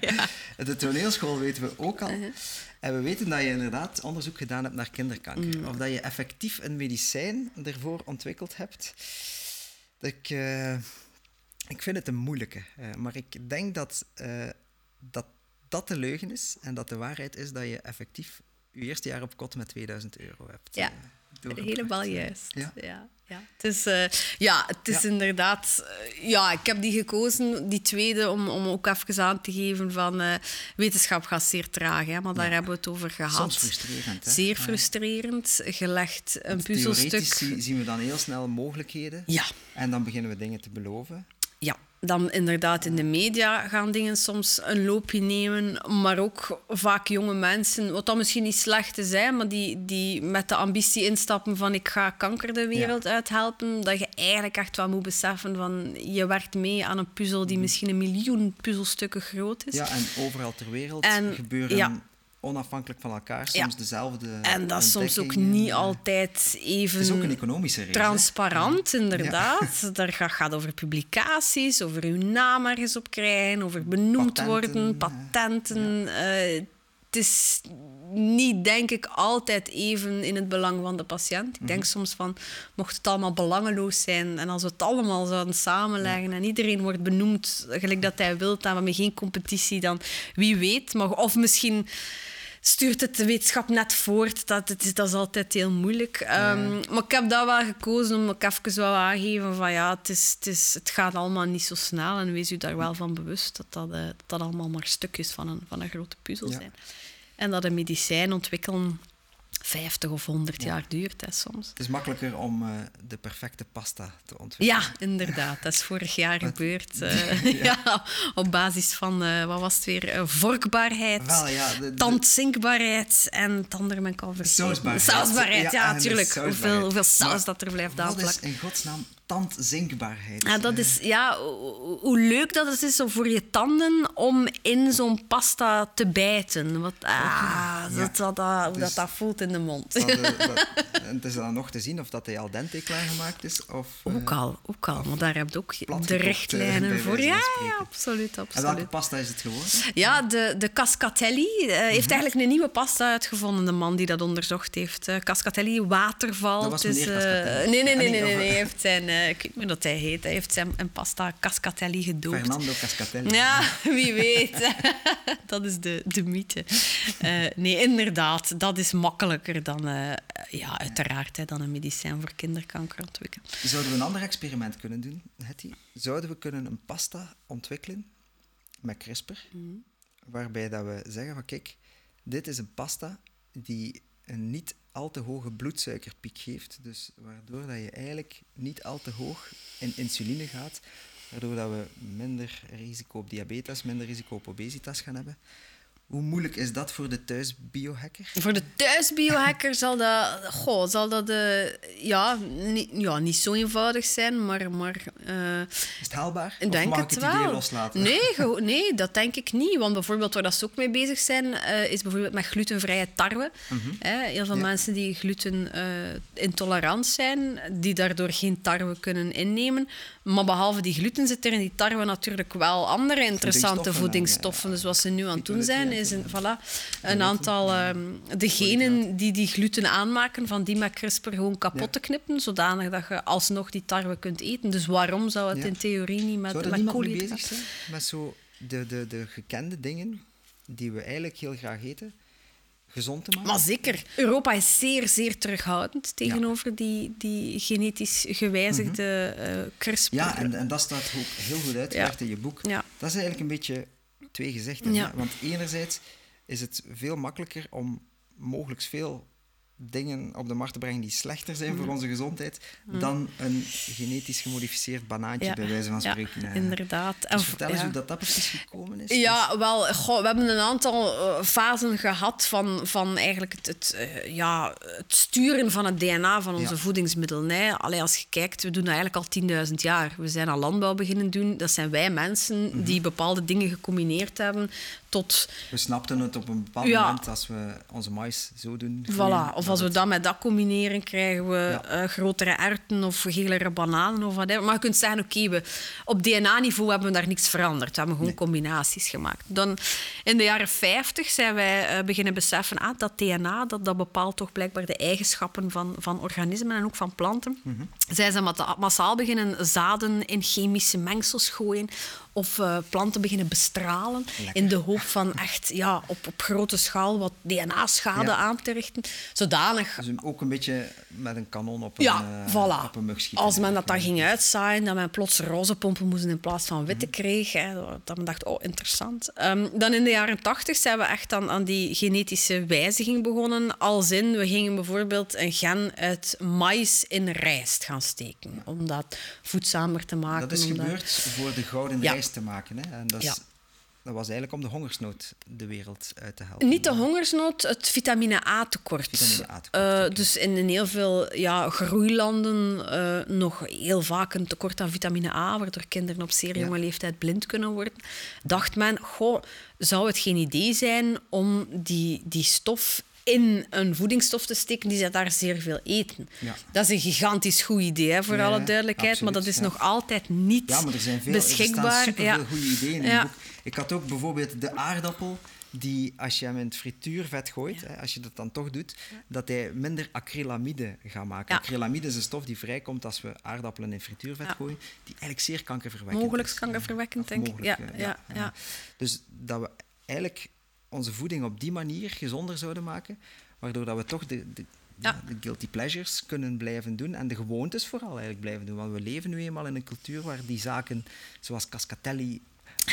ja. De toneelschool weten we ook al. Uh-huh. En we weten dat je inderdaad onderzoek gedaan hebt naar kinderkanker. Mhm. Of dat je effectief een medicijn ervoor ontwikkeld hebt. Ik, uh, ik vind het een moeilijke. Uh, maar ik denk dat, dat dat de leugen is en dat de waarheid is dat je effectief je eerste jaar op kot met 2000 euro hebt. Ja. Helemaal juist. Ja. ja. Ja, het is, uh, ja, het is inderdaad... Uh, ja, ik heb die gekozen, die tweede, om, om ook even aan te geven van... Uh, wetenschap gaat zeer traag, hè, maar daar hebben we het over gehad. Soms frustrerend, hè? Zeer frustrerend. Gelegd een puzzelstuk... zien we dan heel snel mogelijkheden. Ja. En dan beginnen we dingen te beloven. Ja, dan inderdaad in de media gaan dingen soms een loopje nemen, maar ook vaak jonge mensen, wat dan misschien niet slecht te zijn, maar die, die met de ambitie instappen van ik ga kanker de wereld ja. uithelpen, dat je eigenlijk echt wel moet beseffen van je werkt mee aan een puzzel die mhm. misschien een miljoen puzzelstukken groot is. Ja, en overal ter wereld en, gebeuren ja onafhankelijk van elkaar soms dezelfde. En dat is soms ook niet altijd even. Het is ook een economische reden. Transparant, inderdaad. Ja. Daar gaat over publicaties, over uw naam ergens op krijgen, over benoemd worden, patenten. Uh, het is niet, denk ik, altijd even in het belang van de patiënt. Ik denk mhm. soms van, mocht het allemaal belangeloos zijn en als we het allemaal zouden samenleggen en iedereen wordt benoemd gelijk dat hij wil, dan hebben we geen competitie, dan wie weet. Maar, of misschien stuurt het de wetenschap net voort. Dat, het is, dat is altijd heel moeilijk. Ehm, maar ik heb dat wel gekozen om ik even wel aangeven van ja, het, is, het, is, het gaat allemaal niet zo snel. En wees u daar wel van bewust dat dat, uh, dat allemaal maar stukjes van een, van een grote puzzel zijn. En dat een medicijn ontwikkelen 50 of 100 jaar duurt hè, soms. Het is makkelijker om uh, de perfecte pasta te ontwikkelen. Ja, inderdaad. Dat is vorig jaar gebeurd. Uh, ja. ja. op basis van, uh, wat was het weer, vorkbaarheid, Wel, ja, tandzinkbaarheid en al vergeten. Sausbaarheid. Sausbaarheid, ja, natuurlijk. Hoeveel, hoeveel saus dat er blijft aanplakken. Wat is in godsnaam tandzinkbaarheid? Ja, dat is, ja, hoe leuk dat het is voor je tanden om in zo'n pasta te bijten. Wat, ah, dat, dat, dat, hoe dat, dat voelt in de mond. Dat, dat, het is dan nog te zien of dat hij al dente klaargemaakt is. Of, ook al, ook al. Maar daar heb je ook de richtlijnen voor. Ja, ja, absoluut, absoluut. En welke pasta is het geworden? Ja, de, de Cascatelli uh, heeft mm-hmm. eigenlijk een nieuwe pasta uitgevonden, de man die dat onderzocht heeft. Uh, Cascatelli Waterval. Dat was is, uh, nee, nee, nee, nee, nee, nee, Hij heeft zijn, ik weet niet meer dat hij heet, hij heeft zijn een pasta Cascatelli gedoopt. Fernando Cascatelli. Ja, wie weet. dat is de, de mythe. nee, inderdaad, dat is makkelijker dan, ja, uiteraard, hè, dan een medicijn voor kinderkanker ontwikkelen. Zouden we een ander experiment kunnen doen, Hetty? Zouden we kunnen een pasta ontwikkelen met CRISPR, mm. waarbij dat we zeggen van kijk, dit is een pasta die een niet al te hoge bloedsuikerpiek geeft, dus waardoor dat je eigenlijk niet al te hoog in insuline gaat, waardoor dat we minder risico op diabetes, minder risico op obesitas gaan hebben. Hoe moeilijk is dat voor de thuisbiohacker? Voor de thuisbiohacker zal dat, goh, zal dat uh, ja, niet, ja, niet zo eenvoudig zijn, maar... maar uh, is het haalbaar? Ik denk of mag het, het wel. idee loslaten? Nee, nee, dat denk ik niet. Want bijvoorbeeld waar dat ze ook mee bezig zijn, uh, is bijvoorbeeld met glutenvrije tarwe. Mm -hmm. heel veel Ja. mensen die gluten intolerant zijn, die daardoor geen tarwe kunnen innemen. Maar behalve die gluten zit er in die tarwe natuurlijk wel andere interessante Voedingsstoffen. Dus wat ze nu aan het doen zijn, is een, voilà, een aantal ja. ehm, de genen die die gluten aanmaken, van die met CRISPR gewoon kapot te knippen, zodanig dat je alsnog die tarwe kunt eten. Dus waarom zou het in theorie niet met, mee koolhydraten- bezig zijn? Met zo de, de, de gekende dingen die we eigenlijk heel graag eten, gezond te maken? Maar zeker. Europa is zeer, zeer terughoudend tegenover die, die genetisch gewijzigde CRISPR. Mhm. Ja, en, en dat staat ook heel goed uitgewerkt in je boek. Ja. Dat is eigenlijk een beetje twee gezichten. Want enerzijds is het veel makkelijker om mogelijk veel dingen op de markt te brengen die slechter zijn voor onze gezondheid dan een genetisch gemodificeerd banaantje, Ja. bij wijze van Ja, spreken. hè. inderdaad. En Dus v- vertel eens ja. hoe dat, dat precies gekomen is. Dus- Ja, wel, goh, we hebben een aantal eh, fasen gehad van, van eigenlijk het, het, eh, ja, het sturen van het DNA van onze Ja. voedingsmiddelen. Hè. Allee, als je kijkt, we doen dat eigenlijk al 10.000 jaar. We zijn al landbouw beginnen doen. Dat zijn wij mensen Mhm. die bepaalde dingen gecombineerd hebben tot... We snapten het op een bepaald Ja. moment als we onze mais zo doen. Voilà. Of als we dat met dat combineren, krijgen we Ja. eh, grotere erwten of gelere bananen of whatever. Maar je kunt zeggen, oké, we op DNA-niveau hebben we daar niks veranderd. We hebben gewoon Nee. combinaties gemaakt. Dan in de jaren 50 zijn wij eh, beginnen beseffen ah, dat DNA dat, dat bepaalt toch blijkbaar de eigenschappen van, van organismen en ook van planten. Mhm. Zij zijn ma- massaal beginnen zaden in chemische mengsels gooien of eh, planten beginnen bestralen in de hoop van echt ja, op, op grote schaal wat DNA-schade Ja. aan te richten. Zodanig Dus ook een beetje met een kanon op een, ja, eh, voilà. op een mug schieten. Als men dat dan ging uitzaaien, dat men plots roze pompen moesten in plaats van witte kreeg. Hè, dat men dacht, oh, interessant. Ehm, dan in de jaren tachtig zijn we echt aan, aan die genetische wijziging begonnen. Als in, we gingen bijvoorbeeld een gen uit maïs in rijst gaan steken. Om dat voedzamer te maken. Dat is gebeurd voor de gouden Ja. Te maken. Hè? En dat, is, Ja. dat was eigenlijk om de hongersnood de wereld uit te helpen. Niet de hongersnood, het vitamine A-tekort. Vitamine A-tekort, Eh. Dus in, in heel veel ja, groeilanden eh, nog heel vaak een tekort aan vitamine A, waardoor kinderen op zeer Ja. jonge leeftijd blind kunnen worden. Dacht men, goh, zou het geen idee zijn om die, die stof in een voedingsstof te steken die zij daar zeer veel eten. Ja. Dat is een gigantisch goed idee, hè, voor Ja, alle duidelijkheid, maar dat is ja. nog altijd niet Ja, maar er zijn veel, beschikbaar. Er staan superveel ja. goede ideeën in het boek. Ik had ook bijvoorbeeld de aardappel, die als je hem in het frituurvet gooit, hè, als je dat dan toch doet, dat hij minder acrylamide gaat maken. Ja. Acrylamide is een stof die vrijkomt als we aardappelen in frituurvet gooien, die eigenlijk zeer kankerverwekkend Mogelijk is. kankerverwekkend, denk ik. Ja, ja, ja. Dus dat we eigenlijk onze voeding op die manier gezonder zouden maken, waardoor dat we toch de, de, Ja. de guilty pleasures kunnen blijven doen en de gewoontes vooral eigenlijk blijven doen. Want we leven nu eenmaal in een cultuur waar die zaken zoals cascatelli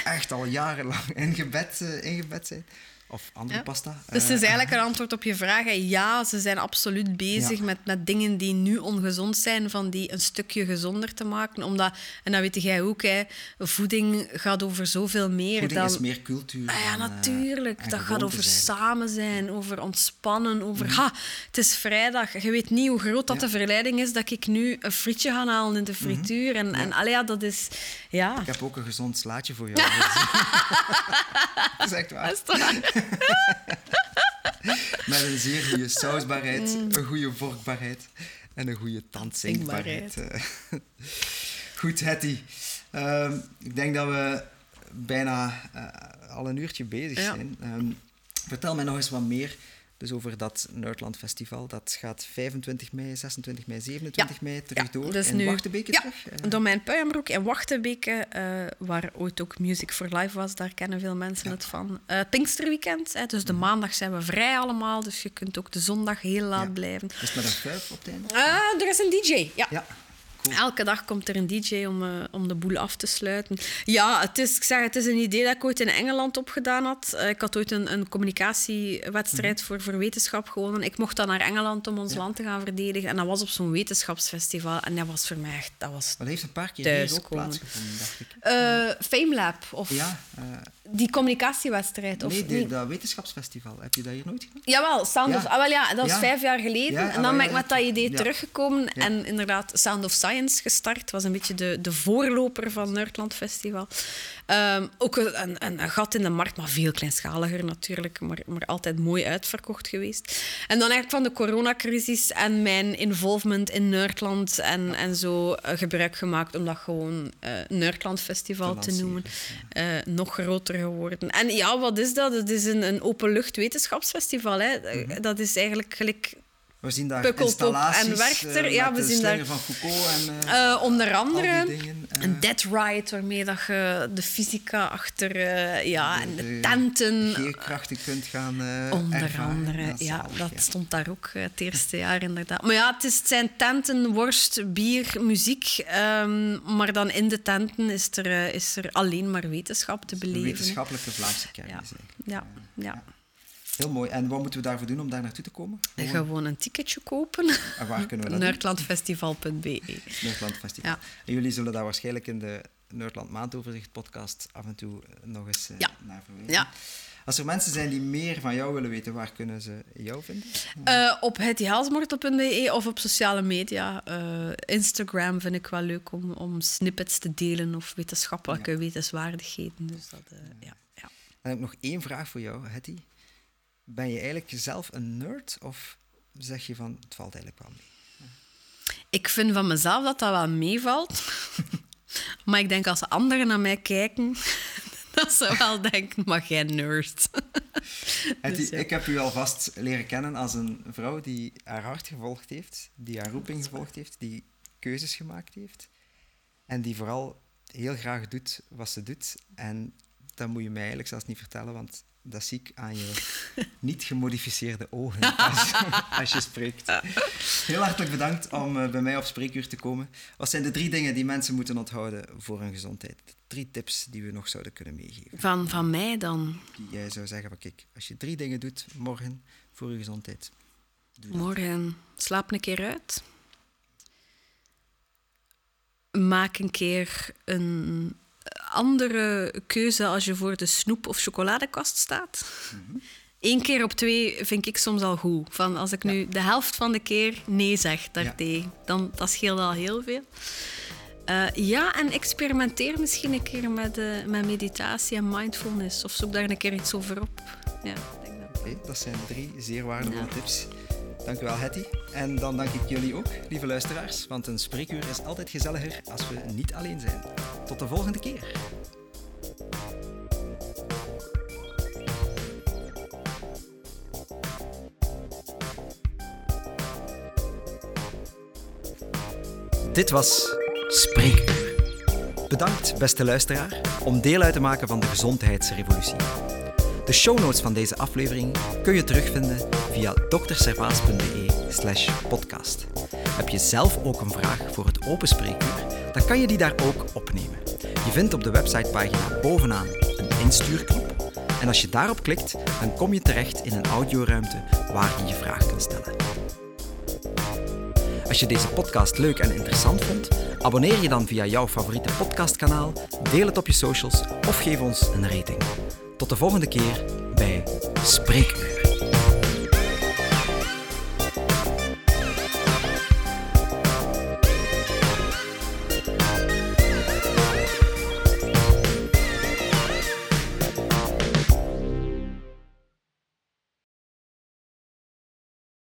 echt al jarenlang ingebed, eh, ingebed zijn. Of andere pasta. Dus het is Eh, eigenlijk een antwoord op je vraag. hè. Ja, ze zijn absoluut bezig Ja. met, met dingen die nu ongezond zijn, van die een stukje gezonder te maken. Omdat, en dat weet jij ook, hè, voeding gaat over zoveel meer voeding dan... is meer cultuur. Ah ja, dan, eh, natuurlijk. dat gaat over samen zijn, over ontspannen, over... Ha, het is vrijdag. Je weet niet hoe groot dat Ja. de verleiding is dat ik nu een frietje ga halen in de frituur. En, en allee, ja, dat is... Ja, Ik heb ook een gezond slaatje voor jou. dat is echt waar. Met een zeer goede sausbaarheid, Mm. een goede vorkbaarheid en een goede tandzinkbaarheid. Eh, Goed, Hetty. Ehm, ik denk dat we bijna eh, al een uurtje bezig Ja. zijn. Ehm, vertel mij nog eens wat meer dus over dat Nerdland Festival. Dat gaat 25 mei, 26 mei, 27 mei terug Ja, door dus in nu- Wachtebeke ja, terug. Eh, Domein Puienbroek in Wachtebeke, eh, waar ooit ook Music for Life was. Daar kennen veel mensen het van. Eh Pinksterweekend, hè, dus de maandag zijn we vrij allemaal. Dus je kunt ook de zondag heel laat blijven. Is het met een fuif op het einde? Ah, er is een DJ, ja. Cool. Elke dag komt er een DJ om, eh, om de boel af te sluiten. Ja, het is, ik zeg, het is een idee dat ik ooit in Engeland opgedaan had. Eh, ik had ooit een, een communicatiewedstrijd voor, voor wetenschap gewonnen. Ik mocht dan naar Engeland om ons land te gaan verdedigen. En dat was op zo'n wetenschapsfestival. En dat was voor mij echt... Dat was dat heeft een paar keer hier ook plaatsgevonden, dacht ik. Eh, FameLab, of Ja, die communicatiewedstrijd. Of nee, niet? die- dat wetenschapsfestival. Heb je dat hier nooit gedaan? Jawel, Sound Ja. of... Ah, wel, ja, dat was vijf jaar geleden. En ah, dan ben ik met ja. dat idee teruggekomen. En inderdaad, Sound of Science gestart. was een beetje de, de voorloper van Nerdland Festival. Ehm, ook een, een, een gat in de markt, maar veel kleinschaliger natuurlijk. Maar, maar altijd mooi uitverkocht geweest. En dan eigenlijk van de coronacrisis en mijn involvement in Nerdland en, en zo eh, gebruik gemaakt om dat gewoon eh Nerdland Festival Te noemen. Eh, nog groter geworden. En ja, wat is dat? Het is een, een openlucht wetenschapsfestival. Hè. Eh, Dat is eigenlijk gelijk We zien daar installaties en Werchter. eh, Ja, met we zien daar- van Foucault en eh, eh, onder andere dingen. een dead ride, waarmee dat je de fysica achter ja, en de de tenten... Geerkrachten kunt gaan Onder ervaren. andere, ja, zalig, dat ja. stond daar ook het eerste jaar inderdaad. Maar ja, het, is, het zijn tenten, worst, bier, muziek. ehm, maar dan in de tenten is er, is er alleen maar wetenschap te beleven. wetenschappelijke Vlaamse kennis. Ja. Ja, ja. Heel mooi. En wat moeten we daarvoor doen om daar naartoe te komen? Gewoon- Gewoon een ticketje kopen. En waar kunnen we dat? Nerdlandfestival.be. Nerdland Festival. Ja. En jullie zullen daar waarschijnlijk in de Nerdland Maandoverzicht podcast af en toe eh, nog eens eh, Ja. naar verwijzen. Ja. Als er mensen zijn die meer van jou willen weten, waar kunnen ze jou vinden? Eh, op hetjehaalsmortel.be of op sociale media. Instagram vind ik wel leuk om, om snippets te delen of wetenschappelijke wetenswaardigheden. Dus dat, ja, ja. Dan heb ik nog één vraag voor jou, Hetty. Ben je eigenlijk zelf een nerd of zeg je van het valt eigenlijk wel mee? Ik vind van mezelf dat dat wel meevalt. maar ik denk als anderen naar mij kijken, dat ze wel denken, maar jij nerd. Dus ja. Ik heb u alvast leren kennen als een vrouw die haar hart gevolgd heeft, die haar roeping gevolgd heeft, die keuzes gemaakt heeft en die vooral heel graag doet wat ze doet. En dat moet je mij eigenlijk zelfs niet vertellen, want dat zie ik aan je niet gemodificeerde ogen als, als je spreekt. Heel hartelijk bedankt om eh, bij mij op spreekuur te komen. Wat zijn de drie dingen die mensen moeten onthouden voor hun gezondheid? Drie tips die we nog zouden kunnen meegeven. Van, van mij dan. Jij zou zeggen van kijk, als je drie dingen doet morgen voor je gezondheid, doe dat. Morgen slaap een keer uit. Maak een keer een andere keuze als je voor de snoep- of chocoladekast staat. Eén keer op twee vind ik soms al goed. Van als ik nu de helft van de keer nee zeg daartegen, dan dat scheelt al heel veel. Eh, ja, en experimenteer misschien een keer met, eh, met meditatie en mindfulness. Of zoek daar een keer iets over op. Ja, ik denk dat. Zijn drie zeer waardevolle Ja. tips. Dank u wel, Hetty. En dan dank ik jullie ook, lieve luisteraars, want een spreekuur is altijd gezelliger als we niet alleen zijn. Tot de volgende keer. Dit was Spreekuur. Bedankt, beste luisteraar, om deel uit te maken van de gezondheidsrevolutie. De show notes van deze aflevering kun je terugvinden via drservaas.be slash podcast. Heb je zelf ook een vraag voor het open spreekuur, dan kan je die daar ook opnemen. Je vindt op de websitepagina bovenaan een instuurknop. En als je daarop klikt, dan kom je terecht in een audioruimte waar je je vraag kunt stellen. Als je deze podcast leuk en interessant vond, abonneer je dan via jouw favoriete podcastkanaal, deel het op je socials of geef ons een rating. Tot de volgende keer bij Spreekuur.